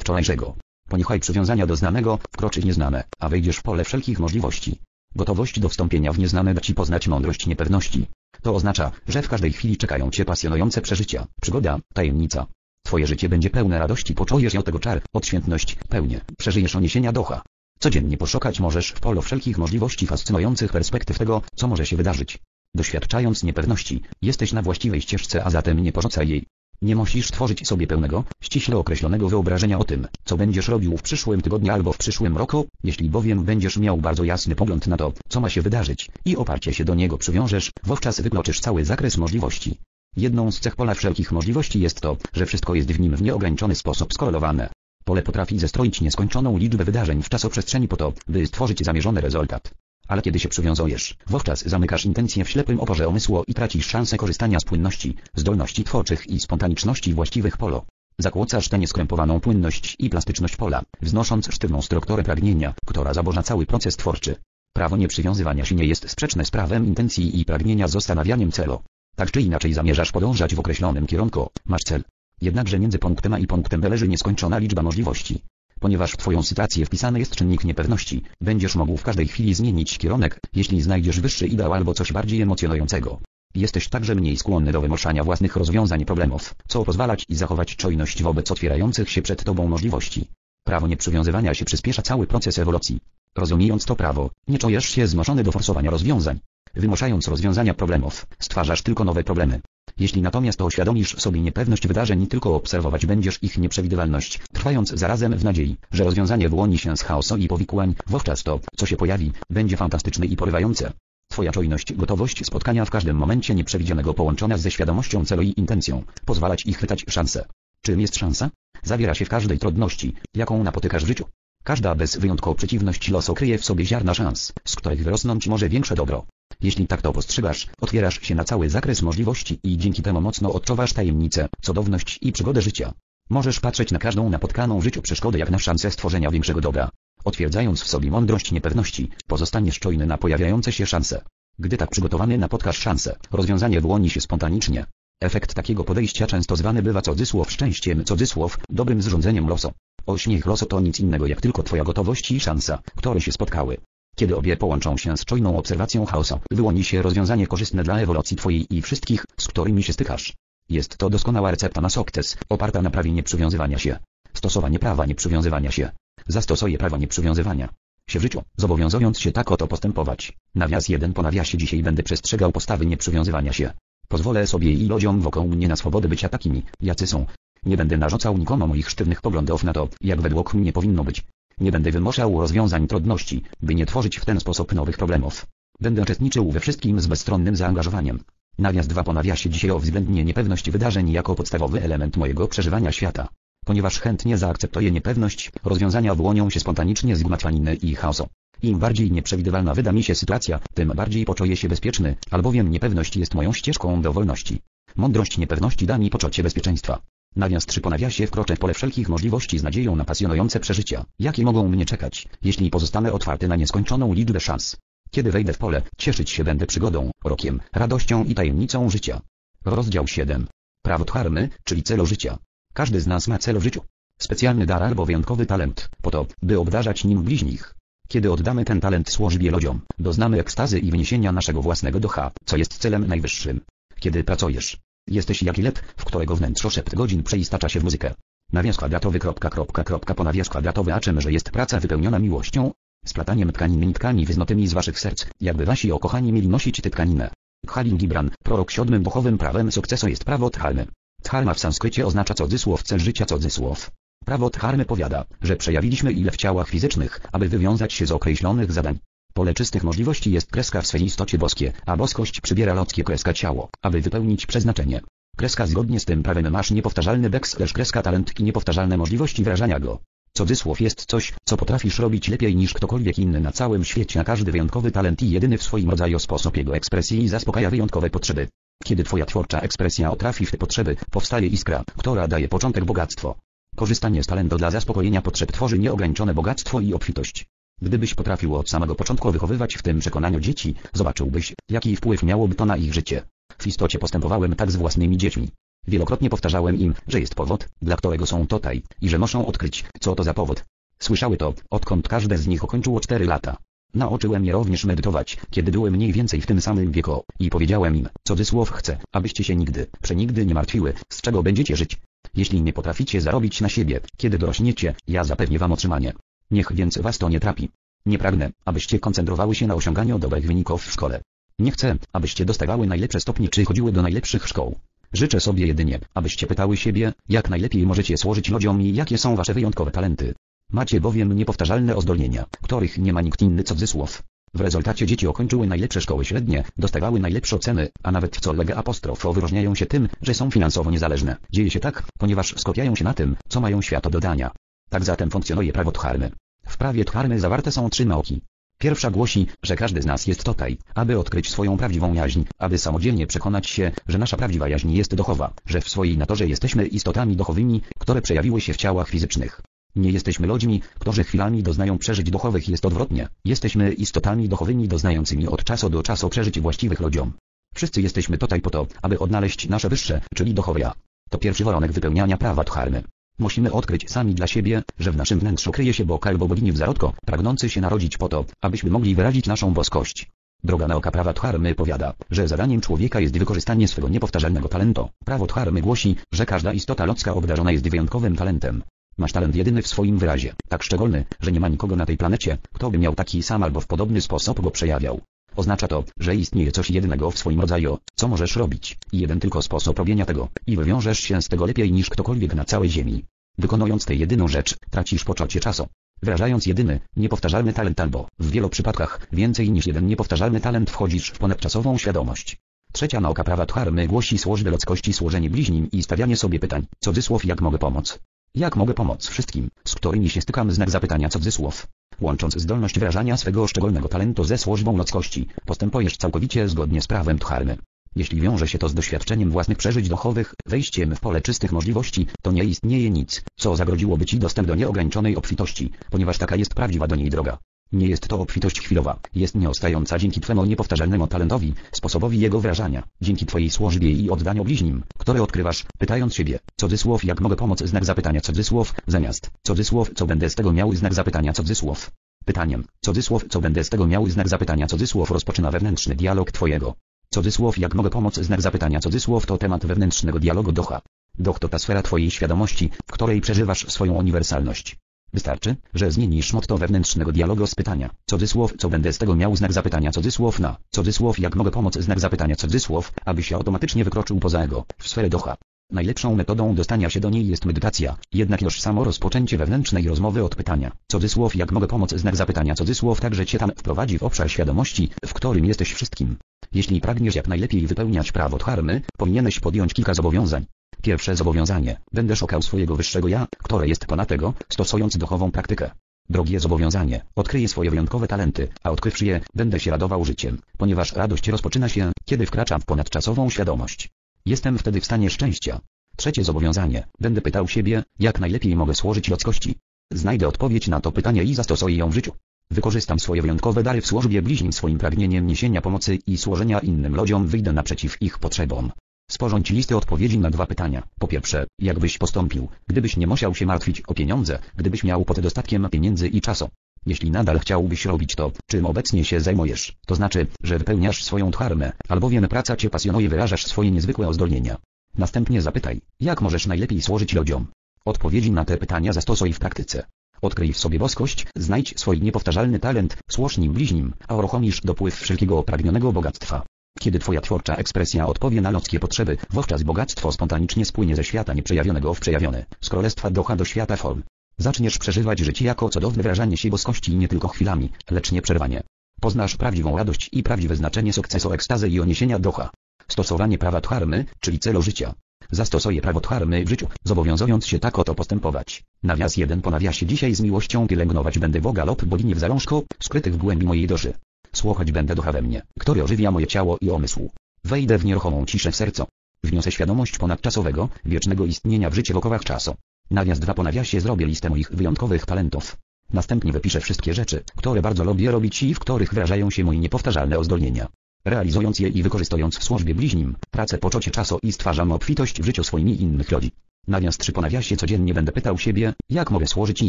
wczorajszego. Poniechaj przywiązania do znanego, wkroczy nieznane, a wejdziesz w pole wszelkich możliwości. Gotowość do wstąpienia w nieznane da ci poznać mądrość niepewności. To oznacza, że w każdej chwili czekają cię pasjonujące przeżycia, przygoda, tajemnica. Twoje życie będzie pełne radości, poczujesz ją tego czar, odświętność, pełnie, przeżyjesz oniesienia ducha. Codziennie poszukać możesz w polu wszelkich możliwości fascynujących perspektyw tego, co może się wydarzyć. Doświadczając niepewności, jesteś na właściwej ścieżce, a zatem nie porzucaj jej. Nie musisz tworzyć sobie pełnego, ściśle określonego wyobrażenia o tym, co będziesz robił w przyszłym tygodniu albo w przyszłym roku, jeśli bowiem będziesz miał bardzo jasny pogląd na to, co ma się wydarzyć, i oparcie się do niego przywiążesz, wówczas wykluczysz cały zakres możliwości. Jedną z cech pola wszelkich możliwości jest to, że wszystko jest w nim w nieograniczony sposób skorelowane. Pole potrafi zestroić nieskończoną liczbę wydarzeń w czasoprzestrzeni po to, by stworzyć zamierzony rezultat. Ale kiedy się przywiązujesz, wówczas zamykasz intencje w ślepym oporze umysłu i tracisz szansę korzystania z płynności, zdolności twórczych i spontaniczności właściwych polo. Zakłócasz tę nieskrępowaną płynność i plastyczność pola, wznosząc sztywną strukturę pragnienia, która zaburza cały proces twórczy. Prawo nieprzywiązywania się nie jest sprzeczne z prawem intencji i pragnienia z zastanawianiem celu. Tak czy inaczej zamierzasz podążać w określonym kierunku, masz cel. Jednakże między punktem A i punktem B leży nieskończona liczba możliwości. Ponieważ w Twoją sytuację wpisany jest czynnik niepewności, będziesz mógł w każdej chwili zmienić kierunek, jeśli znajdziesz wyższy ideał albo coś bardziej emocjonującego. Jesteś także mniej skłonny do wymuszania własnych rozwiązań problemów, co pozwala Ci zachować czujność wobec otwierających się przed Tobą możliwości. Prawo nieprzywiązywania się przyspiesza cały proces ewolucji. Rozumiejąc to prawo, nie czujesz się zmuszony do forsowania rozwiązań. Wymuszając rozwiązania problemów, stwarzasz tylko nowe problemy. Jeśli natomiast uświadomisz sobie niepewność wydarzeń i tylko obserwować będziesz ich nieprzewidywalność, trwając zarazem w nadziei, że rozwiązanie wyłoni się z chaosu i powikłań, wówczas to, co się pojawi, będzie fantastyczne i porywające. Twoja czujność, gotowość spotkania w każdym momencie nieprzewidzianego połączona ze świadomością celu i intencją, pozwalać ich chwytać szansę. Czym jest szansa? Zawiera się w każdej trudności, jaką napotykasz w życiu. Każda bez wyjątku przeciwność losu kryje w sobie ziarna szans, z których wyrosnąć może większe dobro. Jeśli tak to postrzegasz, otwierasz się na cały zakres możliwości i dzięki temu mocno odczuwasz tajemnicę, cudowność i przygodę życia. Możesz patrzeć na każdą napotkaną w życiu przeszkodę jak na szansę stworzenia większego dobra. Otwierdzając w sobie mądrość niepewności, pozostaniesz czujny na pojawiające się szanse. Gdy tak przygotowany napotkasz szansę, rozwiązanie wyłoni się spontanicznie. Efekt takiego podejścia często zwany bywa cudzysłów szczęściem, cudzysłów dobrym zrządzeniem losu. Ośmiech losu to nic innego jak tylko twoja gotowość i szansa, które się spotkały. Kiedy obie połączą się z czujną obserwacją chaosu, wyłoni się rozwiązanie korzystne dla ewolucji twojej i wszystkich, z którymi się stykasz. Jest to doskonała recepta na sukces, oparta na prawie nieprzywiązywania się. Stosowanie prawa nieprzywiązywania się. Zastosuję prawa nieprzywiązywania się w życiu, zobowiązując się tak oto postępować. Nawias jeden po nawiasie dzisiaj będę przestrzegał postawy nieprzywiązywania się. Pozwolę sobie i ludziom wokół mnie na swobodę bycia takimi, jacy są. Nie będę narzucał nikomu moich sztywnych poglądów na to, jak według mnie powinno być. Nie będę wymuszał rozwiązań trudności, by nie tworzyć w ten sposób nowych problemów. Będę uczestniczył we wszystkim z bezstronnym zaangażowaniem. Nawias dwa po nawiasie dzisiaj uwzględnię niepewność wydarzeń jako podstawowy element mojego przeżywania świata. Ponieważ chętnie zaakceptuję niepewność, rozwiązania wyłonią się spontanicznie z gmatwaniny i chaosu. Im bardziej nieprzewidywalna wyda mi się sytuacja, tym bardziej poczuję się bezpieczny, albowiem niepewność jest moją ścieżką do wolności. Mądrość niepewności da mi poczucie bezpieczeństwa. Nawias trzy po nawiasie wkroczę w pole wszelkich możliwości z nadzieją na pasjonujące przeżycia, jakie mogą mnie czekać, jeśli pozostanę otwarty na nieskończoną liczbę szans. Kiedy wejdę w pole, cieszyć się będę przygodą, rokiem, radością i tajemnicą życia. Rozdział 7. Prawo dharmy, czyli celu życia. Każdy z nas ma cel w życiu. Specjalny dar albo wyjątkowy talent, po to, by obdarzać nim bliźnich. Kiedy oddamy ten talent służbie ludziom, doznamy ekstazy i wyniesienia naszego własnego ducha, co jest celem najwyższym. Kiedy pracujesz, jesteś jak lep, w którego wnętrze szept godzin przeistacza się w muzykę. Nawias kwadratowy kropka kropka kropka po nawias kwadratowy a czym, że jest praca wypełniona miłością? Splataniem tkanin nitkami wyznotymi z waszych serc, jakby wasi okochani mieli nosić tę tkaninę. Khalil Gibran, prorok siódmym duchowym prawem sukcesu jest prawo dharmy. Dharma w sanskrycie oznacza cudzysłów cel życia cudzysłów. Prawo dharmy powiada, że przejawiliśmy ile w ciałach fizycznych, aby wywiązać się z określonych zadań. Pole czystych możliwości jest kreska w swej istocie boskie, a boskość przybiera ludzkie kreska ciało, aby wypełnić przeznaczenie. Kreska zgodnie z tym prawem masz niepowtarzalny backslash kreska talent i niepowtarzalne możliwości wyrażania go. Cudzysłów jest coś, co potrafisz robić lepiej niż ktokolwiek inny na całym świecie, a każdy wyjątkowy talent i jedyny w swoim rodzaju sposób jego ekspresji zaspokaja wyjątkowe potrzeby. Kiedy twoja twórcza ekspresja otrafi w te potrzeby, powstaje iskra, która daje początek bogactwo. Korzystanie z talentu dla zaspokojenia potrzeb tworzy nieograniczone bogactwo i obfitość. Gdybyś potrafił od samego początku wychowywać w tym przekonaniu dzieci, zobaczyłbyś, jaki wpływ miałoby to na ich życie. W istocie postępowałem tak z własnymi dziećmi. Wielokrotnie powtarzałem im, że jest powód, dla którego są tutaj, i że muszą odkryć, co to za powód. Słyszały to, odkąd każde z nich ukończyło 4 lata. Nauczyłem je również medytować, kiedy były mniej więcej w tym samym wieku, i powiedziałem im, cudzysłów chcę, abyście się nigdy, przenigdy nie martwiły, z czego będziecie żyć. Jeśli nie potraficie zarobić na siebie, kiedy dorośniecie, ja zapewnię wam otrzymanie. Niech więc was to nie trapi. Nie pragnę, abyście koncentrowały się na osiąganiu dobrych wyników w szkole. Nie chcę, abyście dostawały najlepsze stopnie czy chodziły do najlepszych szkół. Życzę sobie jedynie, abyście pytały siebie, jak najlepiej możecie służyć ludziom i jakie są wasze wyjątkowe talenty. Macie bowiem niepowtarzalne ozdolnienia, których nie ma nikt inny cudzysłów. W rezultacie dzieci okończyły najlepsze szkoły średnie, dostawały najlepsze oceny, a nawet w co lega apostrofo wyróżniają się tym, że są finansowo niezależne. Dzieje się tak, ponieważ skupiają się na tym, co mają światu do dania. Tak zatem funkcjonuje prawo dharmy. W prawie dharmy zawarte są trzy nauki. Pierwsza głosi, że każdy z nas jest tutaj, aby odkryć swoją prawdziwą jaźń, aby samodzielnie przekonać się, że nasza prawdziwa jaźń jest duchowa, że w swojej naturze jesteśmy istotami duchowymi, które przejawiły się w ciałach fizycznych. Nie jesteśmy ludźmi, którzy chwilami doznają przeżyć duchowych jest odwrotnie. Jesteśmy istotami duchowymi doznającymi od czasu do czasu przeżyć właściwych ludziom. Wszyscy jesteśmy tutaj po to, aby odnaleźć nasze wyższe, czyli duchowe ja. To pierwszy warunek wypełniania prawa dharmy. Musimy odkryć sami dla siebie, że w naszym wnętrzu kryje się Bóg albo bogini w zarodko, pragnący się narodzić po to, abyśmy mogli wyrazić naszą boskość. Droga nauka prawa dharmy powiada, że zadaniem człowieka jest wykorzystanie swego niepowtarzalnego talentu. Prawo dharmy głosi, że każda istota ludzka obdarzona jest wyjątkowym talentem. Masz talent jedyny w swoim wyrazie, tak szczególny, że nie ma nikogo na tej planecie, kto by miał taki sam albo w podobny sposób go przejawiał. Oznacza to, że istnieje coś jednego w swoim rodzaju, co możesz robić, i jeden tylko sposób robienia tego, i wywiążesz się z tego lepiej niż ktokolwiek na całej ziemi. Wykonując tę jedyną rzecz, tracisz poczucie czasu. Wyrażając jedyny, niepowtarzalny talent albo, w wielu przypadkach, więcej niż jeden niepowtarzalny talent wchodzisz w ponadczasową świadomość. Trzecia nauka prawa dharmy głosi służbę ludzkości służenie bliźnim i stawianie sobie pytań, cudzysłów jak mogę pomóc. Jak mogę pomóc wszystkim, z którymi się stykam znak zapytania cudzysłów. Łącząc zdolność wyrażania swego szczególnego talentu ze służbą ludzkości, postępujesz całkowicie zgodnie z prawem dharmy. Jeśli wiąże się to z doświadczeniem własnych przeżyć duchowych, wejściem w pole czystych możliwości, to nie istnieje nic, co zagrodziłoby Ci dostęp do nieograniczonej obfitości, ponieważ taka jest prawdziwa do niej droga. Nie jest to obfitość chwilowa, jest nieostająca dzięki Twemu niepowtarzalnemu talentowi, sposobowi jego wyrażania, dzięki Twojej służbie i oddaniu bliźnim, które odkrywasz, pytając siebie, cudzysłów jak mogę pomóc znak zapytania cudzysłów, zamiast, cudzysłów co będę z tego miał znak zapytania cudzysłów. Pytaniem, cudzysłów co będę z tego miał znak zapytania cudzysłów rozpoczyna wewnętrzny dialog Twojego. Cudzysłów jak mogę pomóc znak zapytania cudzysłów to temat wewnętrznego dialogu Docha. Doch to ta sfera Twojej świadomości, w której przeżywasz swoją uniwersalność. Wystarczy, że zmienisz motto wewnętrznego dialogu z pytania, cudzysłów co będę z tego miał znak zapytania. Cudzysłów na, cudzysłów jak mogę pomóc znak zapytania. Cudzysłów, aby się automatycznie wykroczył poza ego, w sferę Docha. Najlepszą metodą dostania się do niej jest medytacja, jednak już samo rozpoczęcie wewnętrznej rozmowy od pytania, cudzysłów jak mogę pomóc znak zapytania. Cudzysłów także Cię tam wprowadzi w obszar świadomości, w którym jesteś wszystkim. Jeśli pragniesz jak najlepiej wypełniać prawo dharmy, powinieneś podjąć kilka zobowiązań. Pierwsze zobowiązanie, będę szukał swojego wyższego ja, które jest ponad tego, stosując duchową praktykę. Drugie zobowiązanie, odkryję swoje wyjątkowe talenty, a odkrywszy je, będę się radował życiem, ponieważ radość rozpoczyna się, kiedy wkraczam w ponadczasową świadomość. Jestem wtedy w stanie szczęścia. Trzecie zobowiązanie, będę pytał siebie, jak najlepiej mogę służyć ludzkości. Znajdę odpowiedź na to pytanie i zastosuję ją w życiu. Wykorzystam swoje wyjątkowe dary w służbie bliźnim swoim pragnieniem niesienia pomocy i służenia innym ludziom wyjdę naprzeciw ich potrzebom. Sporządź listy odpowiedzi na dwa pytania. Po pierwsze, jak byś postąpił, gdybyś nie musiał się martwić o pieniądze, gdybyś miał pod dostatkiem pieniędzy i czasu. Jeśli nadal chciałbyś robić to, czym obecnie się zajmujesz, to znaczy, że wypełniasz swoją dharmę, albowiem praca cię pasjonuje wyrażasz swoje niezwykłe ozdolnienia. Następnie zapytaj, jak możesz najlepiej służyć ludziom. Odpowiedzi na te pytania zastosuj w praktyce. Odkryj w sobie boskość, znajdź swój niepowtarzalny talent, służ nim bliźnim, a uruchomisz dopływ wszelkiego pragnionego bogactwa. Kiedy Twoja twórcza ekspresja odpowie na ludzkie potrzeby, wówczas bogactwo spontanicznie spłynie ze świata nieprzejawionego w przejawione, z królestwa ducha do świata form. Zaczniesz przeżywać życie jako cudowne wyrażanie się boskości nie tylko chwilami, lecz nieprzerwanie. Poznasz prawdziwą radość i prawdziwe znaczenie sukcesu ekstazy i oniesienia ducha. Stosowanie prawa dharmy, czyli celu życia. Zastosuję prawo dharmy w życiu, zobowiązując się tak oto postępować. Nawias jeden po nawiasie dzisiaj z miłością pielęgnować będę Boga lub bogini w zalążku, skrytych w głębi mojej duszy. Słuchać będę ducha we mnie, który ożywia moje ciało i umysł. Wejdę w nieruchomą ciszę w sercu. Wniosę świadomość ponadczasowego, wiecznego istnienia w życie w okowach czasu. Nawias dwa po nawiasie zrobię listę moich wyjątkowych talentów. Następnie wypiszę wszystkie rzeczy, które bardzo lubię robić i w których wyrażają się moje niepowtarzalne ozdolnienia. Realizując je i wykorzystując w służbie bliźnim, tracę poczucie czasu i stwarzam obfitość w życiu swoim i innych ludzi. Nawias trzy po nawiasie codziennie będę pytał siebie, jak mogę służyć i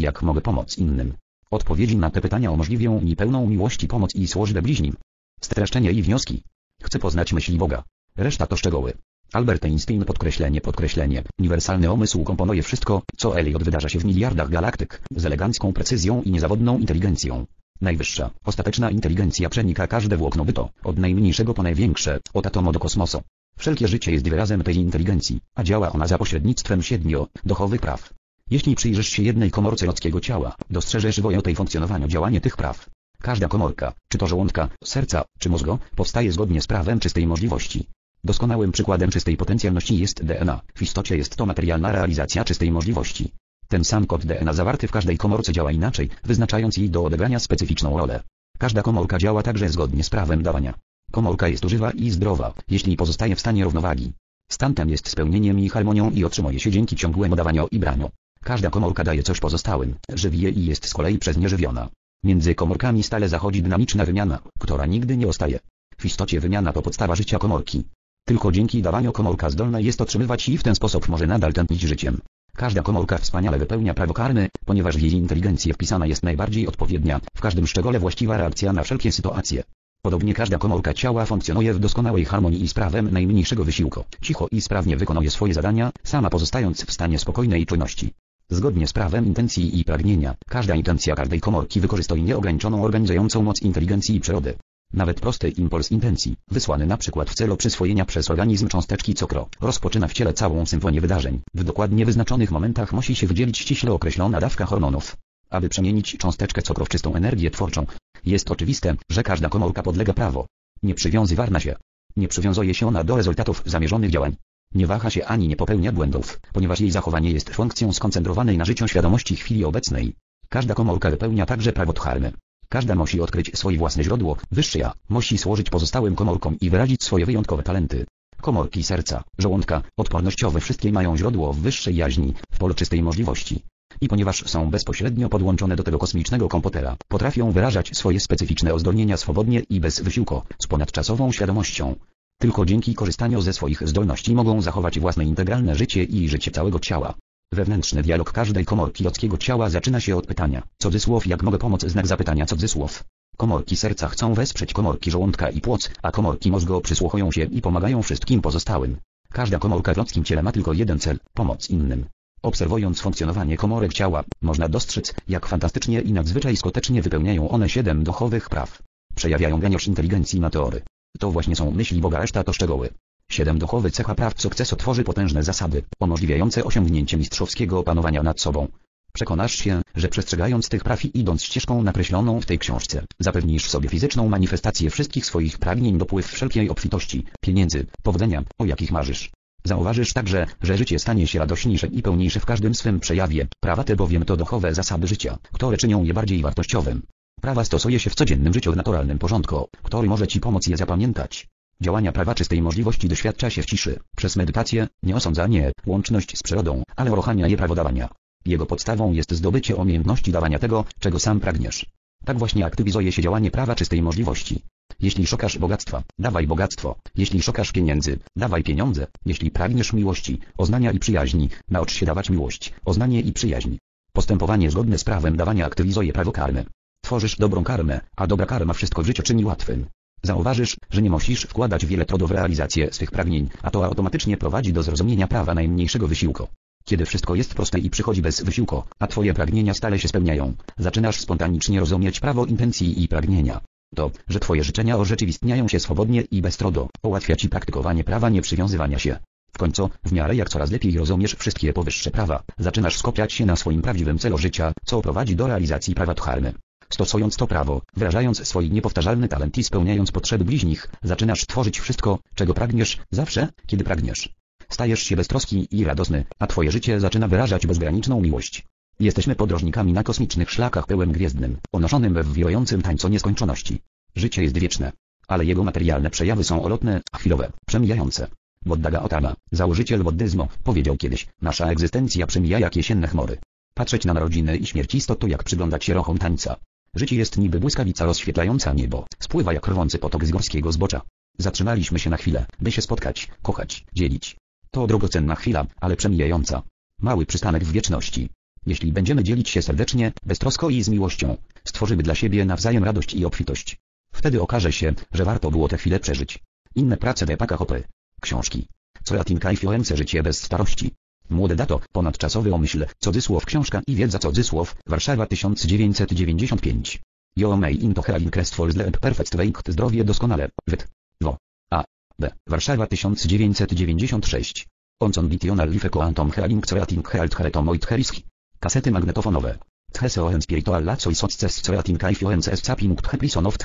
jak mogę pomóc innym. Odpowiedzi na te pytania umożliwią mi pełną miłości pomoc i służbę bliźnim. Streszczenie i wnioski. Chcę poznać myśli Boga. Reszta to szczegóły. Albert Einstein podkreślenie podkreślenie. Uniwersalny umysł komponuje wszystko, co Elliot wydarza się w miliardach galaktyk, z elegancką precyzją i niezawodną inteligencją. Najwyższa, ostateczna inteligencja przenika każde włókno byto, od najmniejszego po największe, od atomu do kosmosu. Wszelkie życie jest wyrazem tej inteligencji, a działa ona za pośrednictwem siedmiu, duchowych praw. Jeśli przyjrzysz się jednej komorce ludzkiego ciała, dostrzeżesz w tej funkcjonowaniu działanie tych praw. Każda komorka, czy to żołądka, serca, czy mózgu, powstaje zgodnie z prawem czystej możliwości. Doskonałym przykładem czystej potencjalności jest DNA. W istocie jest to materialna realizacja czystej możliwości. Ten sam kod DNA zawarty w każdej komorce działa inaczej, wyznaczając jej do odegrania specyficzną rolę. Każda komorka działa także zgodnie z prawem dawania. Komorka jest żywa i zdrowa, jeśli pozostaje w stanie równowagi. Stan ten jest spełnieniem i harmonią i otrzymuje się dzięki ciągłemu dawaniu i braniu. Każda komorka daje coś pozostałym, żywi je i jest z kolei przez nie żywiona. Między komorkami stale zachodzi dynamiczna wymiana, która nigdy nie ostaje. W istocie wymiana to podstawa życia komorki. Tylko dzięki dawaniu komorka zdolna jest otrzymywać i w ten sposób może nadal tętnić życiem. Każda komorka wspaniale wypełnia prawo karmy, ponieważ w jej inteligencję wpisana jest najbardziej odpowiednia, w każdym szczególe właściwa reakcja na wszelkie sytuacje. Podobnie każda komorka ciała funkcjonuje w doskonałej harmonii i z prawem najmniejszego wysiłku. Cicho i sprawnie wykonuje swoje zadania, sama pozostając w stanie spokojnej czujności. Zgodnie z prawem intencji i pragnienia, każda intencja każdej komorki wykorzystuje nieograniczoną organizującą moc inteligencji i przyrody. Nawet prosty impuls intencji, wysłany na przykład w celu przyswojenia przez organizm cząsteczki cukru, rozpoczyna w ciele całą symfonię wydarzeń. W dokładnie wyznaczonych momentach musi się wydzielić ściśle określona dawka hormonów. Aby przemienić cząsteczkę cukru w czystą energię twórczą, jest oczywiste, że każda komórka podlega prawo. Nie przywiązywarna się. Nie przywiązuje się ona do rezultatów zamierzonych działań. Nie waha się ani nie popełnia błędów, ponieważ jej zachowanie jest funkcją skoncentrowanej na życiu świadomości chwili obecnej. Każda komórka wypełnia także prawo dharmy. Każda musi odkryć swoje własne źródło, wyższe ja, musi służyć pozostałym komórkom i wyrazić swoje wyjątkowe talenty. Komórki serca, żołądka, odpornościowe wszystkie mają źródło w wyższej jaźni, w polu czystej możliwości. i ponieważ są bezpośrednio podłączone do tego kosmicznego komputera, potrafią wyrażać swoje specyficzne ozdolnienia swobodnie i bez wysiłku, z ponadczasową świadomością. Tylko dzięki korzystaniu ze swoich zdolności mogą zachować własne integralne życie i życie całego ciała. Wewnętrzny dialog każdej komorki ludzkiego ciała zaczyna się od pytania, cudzysłów jak mogę pomóc znak zapytania cudzysłów. Komorki serca chcą wesprzeć komorki żołądka i płuc, a komorki mózgu przysłuchują się i pomagają wszystkim pozostałym. Każda komorka w ludzkim ciele ma tylko jeden cel, pomoc innym. Obserwując funkcjonowanie komorek ciała, można dostrzec, jak fantastycznie i nadzwyczaj skutecznie wypełniają one siedem duchowych praw. Przejawiają geniusz inteligencji na teory. To właśnie są myśli Boga, reszta to szczegóły. Siedem duchowy cecha praw sukcesu tworzy potężne zasady, umożliwiające osiągnięcie mistrzowskiego opanowania nad sobą. Przekonasz się, że przestrzegając tych praw i idąc ścieżką nakreśloną w tej książce, zapewnisz sobie fizyczną manifestację wszystkich swoich pragnień dopływ wszelkiej obfitości, pieniędzy, powodzenia, o jakich marzysz. Zauważysz także, że życie stanie się radośniejsze i pełniejsze w każdym swym przejawie, prawa te bowiem to duchowe zasady życia, które czynią je bardziej wartościowym. Prawa stosuje się w codziennym życiu w naturalnym porządku, który może Ci pomóc je zapamiętać. Działania prawa czystej możliwości doświadcza się w ciszy, przez medytację, nie osądzanie, łączność z przyrodą, ale uruchamia je prawodawania. Jego podstawą jest zdobycie umiejętności dawania tego, czego sam pragniesz. Tak właśnie aktywizuje się działanie prawa czystej możliwości. Jeśli szukasz bogactwa, dawaj bogactwo. Jeśli szukasz pieniędzy, dawaj pieniądze. Jeśli pragniesz miłości, oznania i przyjaźni, naucz się dawać miłość, oznanie i przyjaźń. Postępowanie zgodne z prawem dawania aktywizuje prawo karmy. Tworzysz dobrą karmę, a dobra karma wszystko w życiu czyni łatwym. Zauważysz, że nie musisz wkładać wiele trudu w realizację swych pragnień, a to automatycznie prowadzi do zrozumienia prawa najmniejszego wysiłku. Kiedy wszystko jest proste i przychodzi bez wysiłku, a twoje pragnienia stale się spełniają, zaczynasz spontanicznie rozumieć prawo intencji i pragnienia. To, że twoje życzenia orzeczywistniają się swobodnie i bez trudu, ułatwia ci praktykowanie prawa nieprzywiązywania się. W końcu, w miarę jak coraz lepiej rozumiesz wszystkie powyższe prawa, zaczynasz skupiać się na swoim prawdziwym celu życia, co prowadzi do realizacji prawa dharmy. Stosując to prawo, wyrażając swój niepowtarzalny talent i spełniając potrzeby bliźnich, zaczynasz tworzyć wszystko, czego pragniesz, zawsze, kiedy pragniesz. Stajesz się beztroski i radosny, a twoje życie zaczyna wyrażać bezgraniczną miłość. Jesteśmy podróżnikami na kosmicznych szlakach pełen gwiezdnym, unoszonym we wirującym tańcu nieskończoności. Życie jest wieczne, ale jego materialne przejawy są olotne, chwilowe, przemijające. Boddaga Otama, założyciel buddyzmu, powiedział kiedyś, nasza egzystencja przemija jak jesienne chmury. Patrzeć na narodziny i śmierć to jak przyglądać się rochom tańca. Życie jest niby błyskawica rozświetlająca niebo, spływa jak rwący potok z górskiego zbocza. Zatrzymaliśmy się na chwilę, by się spotkać, kochać, dzielić. To drogocenna chwila, ale przemijająca. Mały przystanek w wieczności. Jeśli będziemy dzielić się serdecznie, beztrosko i z miłością, stworzymy dla siebie nawzajem radość i obfitość. Wtedy okaże się, że warto było tę chwilę przeżyć. Inne prace Depaka Hopy. Książki. Coratinka i Fiorence Życie bez starości. Młode dato, ponadczasowy omyśl, cudzysłów książka i wiedza cudzysłów, Warszawa 1995. Jo mej into healing crestful sleep perfect weight zdrowie doskonale, wyt. Wo. A. B. Warszawa 1996. Onson bitional life quantum healing corating health heretomoid heriski. Kasety magnetofonowe. Tcheseoen spiritual laco i socces coratinka i fioence es sapingt heprison of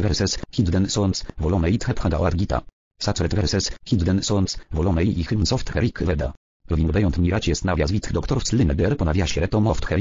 verses, hidden sons, volome it hephada argita. Sacred verses, hidden sons, volome i hymns of the Veda. Beyond miracie nawias doktor wslineder po nawiasie retom of the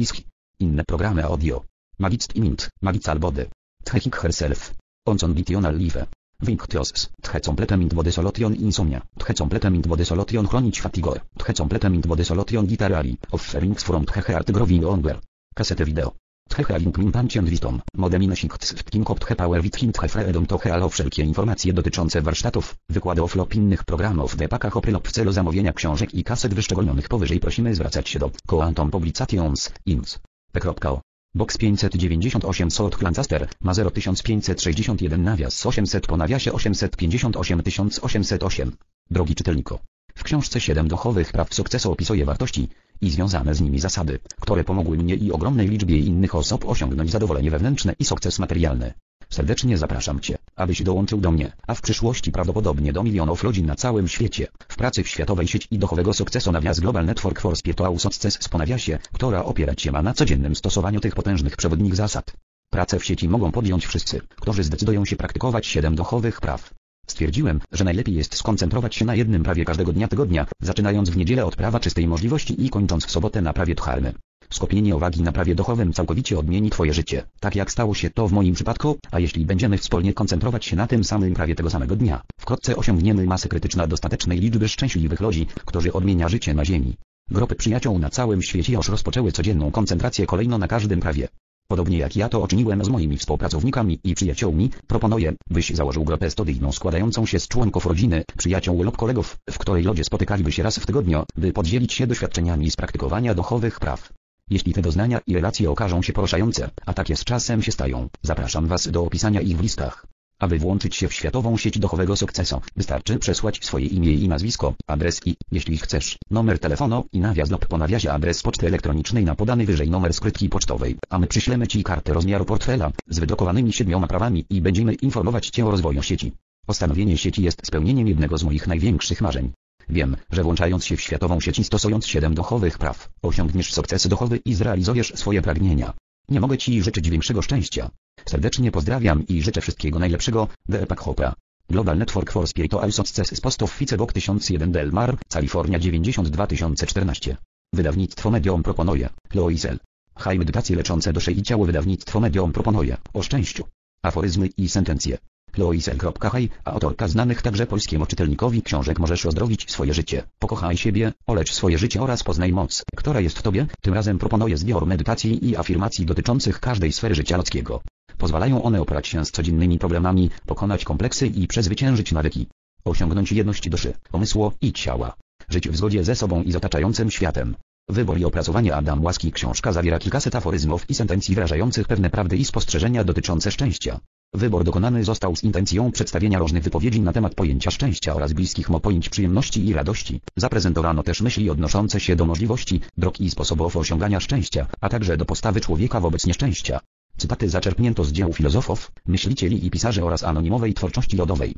Inne programy audio. Magicst imint, magical body. Tchekik herself. Onson bitional life. Vinctios, tche completem int body solution insomnia, tche completem int body solution chronić fatigo, tche completem int body solution gitarali, offerings from tche heart growing longer. Kasety wideo. Tche healing mintancient witom, modemine sinkts w tkinkop tche power wit hint tche freedom to healo wszelkie informacje dotyczące warsztatów, wykłady offlop innych programów w epakach w celu zamówienia książek i kaset wyszczególnionych powyżej prosimy zwracać się do Quantum Publications, INS. P.O. Box 598 Sot Lancaster ma 0561 nawias 800 po nawiasie 858 1808. Drogi czytelniku. W książce 7 duchowych praw sukcesu opisuję wartości i związane z nimi zasady, które pomogły mnie i ogromnej liczbie innych osób osiągnąć zadowolenie wewnętrzne i sukces materialny. Serdecznie zapraszam Cię, abyś dołączył do mnie, a w przyszłości prawdopodobnie do milionów ludzi na całym świecie, w pracy w światowej sieci duchowego sukcesu nawias Global Network for Spiritual Success z ponawiasie, która opierać się ma na codziennym stosowaniu tych potężnych przewodnich zasad. Pracę w sieci mogą podjąć wszyscy, którzy zdecydują się praktykować siedem duchowych praw. Stwierdziłem, że najlepiej jest skoncentrować się na jednym prawie każdego dnia tygodnia, zaczynając w niedzielę od prawa czystej możliwości i kończąc w sobotę na prawie dharmy. Skupienie uwagi na prawie duchowym całkowicie odmieni Twoje życie, tak jak stało się to w moim przypadku, a jeśli będziemy wspólnie koncentrować się na tym samym prawie tego samego dnia, wkrótce osiągniemy masę krytyczna dostatecznej liczby szczęśliwych ludzi, którzy odmienia życie na ziemi. Grupy przyjaciół na całym świecie już rozpoczęły codzienną koncentrację kolejno na każdym prawie. Podobnie jak ja to uczyniłem z moimi współpracownikami i przyjaciółmi, proponuję, byś założył grupę studyjną składającą się z członków rodziny, przyjaciół lub kolegów, w której ludzie spotykaliby się raz w tygodniu, by podzielić się doświadczeniami z praktykowania duchowych praw. Jeśli te doznania i relacje okażą się poruszające, a takie z czasem się stają, zapraszam Was do opisania ich w listach. Aby włączyć się w światową sieć duchowego sukcesu, wystarczy przesłać swoje imię i nazwisko, adres i, jeśli chcesz, numer telefonu i nawias lub po nawiasie adres poczty elektronicznej na podany wyżej numer skrytki pocztowej, a my przyślemy Ci kartę rozmiaru portfela, z wydrukowanymi siedmioma prawami i będziemy informować Cię o rozwoju sieci. Postanowienie sieci jest spełnieniem jednego z moich największych marzeń. Wiem, że włączając się w światową sieć i stosując siedem duchowych praw, osiągniesz sukces duchowy i zrealizujesz swoje pragnienia. Nie mogę Ci życzyć większego szczęścia. Serdecznie pozdrawiam i życzę wszystkiego najlepszego, Deepak Chopra. Global Network for Spiritual Success postów Ficebok 1001 Del Mar, California 92014. Wydawnictwo Medium proponuje, Loisel. High medytacje leczące duszę i ciało wydawnictwo Medium proponuje, o szczęściu. Aforyzmy i sentencje. Loisel.high, autorka znanych także polskiemu czytelnikowi książek Możesz ozdrowić swoje życie, pokochaj siebie, olecz swoje życie oraz poznaj moc, która jest w tobie, tym razem proponuje zbiór medytacji i afirmacji dotyczących każdej sfery życia ludzkiego. Pozwalają one oprać się z codziennymi problemami, pokonać kompleksy i przezwyciężyć nawyki. Osiągnąć jedność duszy, umysłu i ciała. Żyć w zgodzie ze sobą i z otaczającym światem. Wybór i opracowanie Adam Łaski książka zawiera kilkaset aforyzmów i sentencji wyrażających pewne prawdy i spostrzeżenia dotyczące szczęścia. Wybór dokonany został z intencją przedstawienia różnych wypowiedzi na temat pojęcia szczęścia oraz bliskich mu pojęć przyjemności i radości. Zaprezentowano też myśli odnoszące się do możliwości, dróg i sposobów osiągania szczęścia, a także do postawy człowieka wobec nieszczęścia. Cytaty zaczerpnięto z dzieł filozofów, myślicieli i pisarzy oraz anonimowej twórczości lodowej.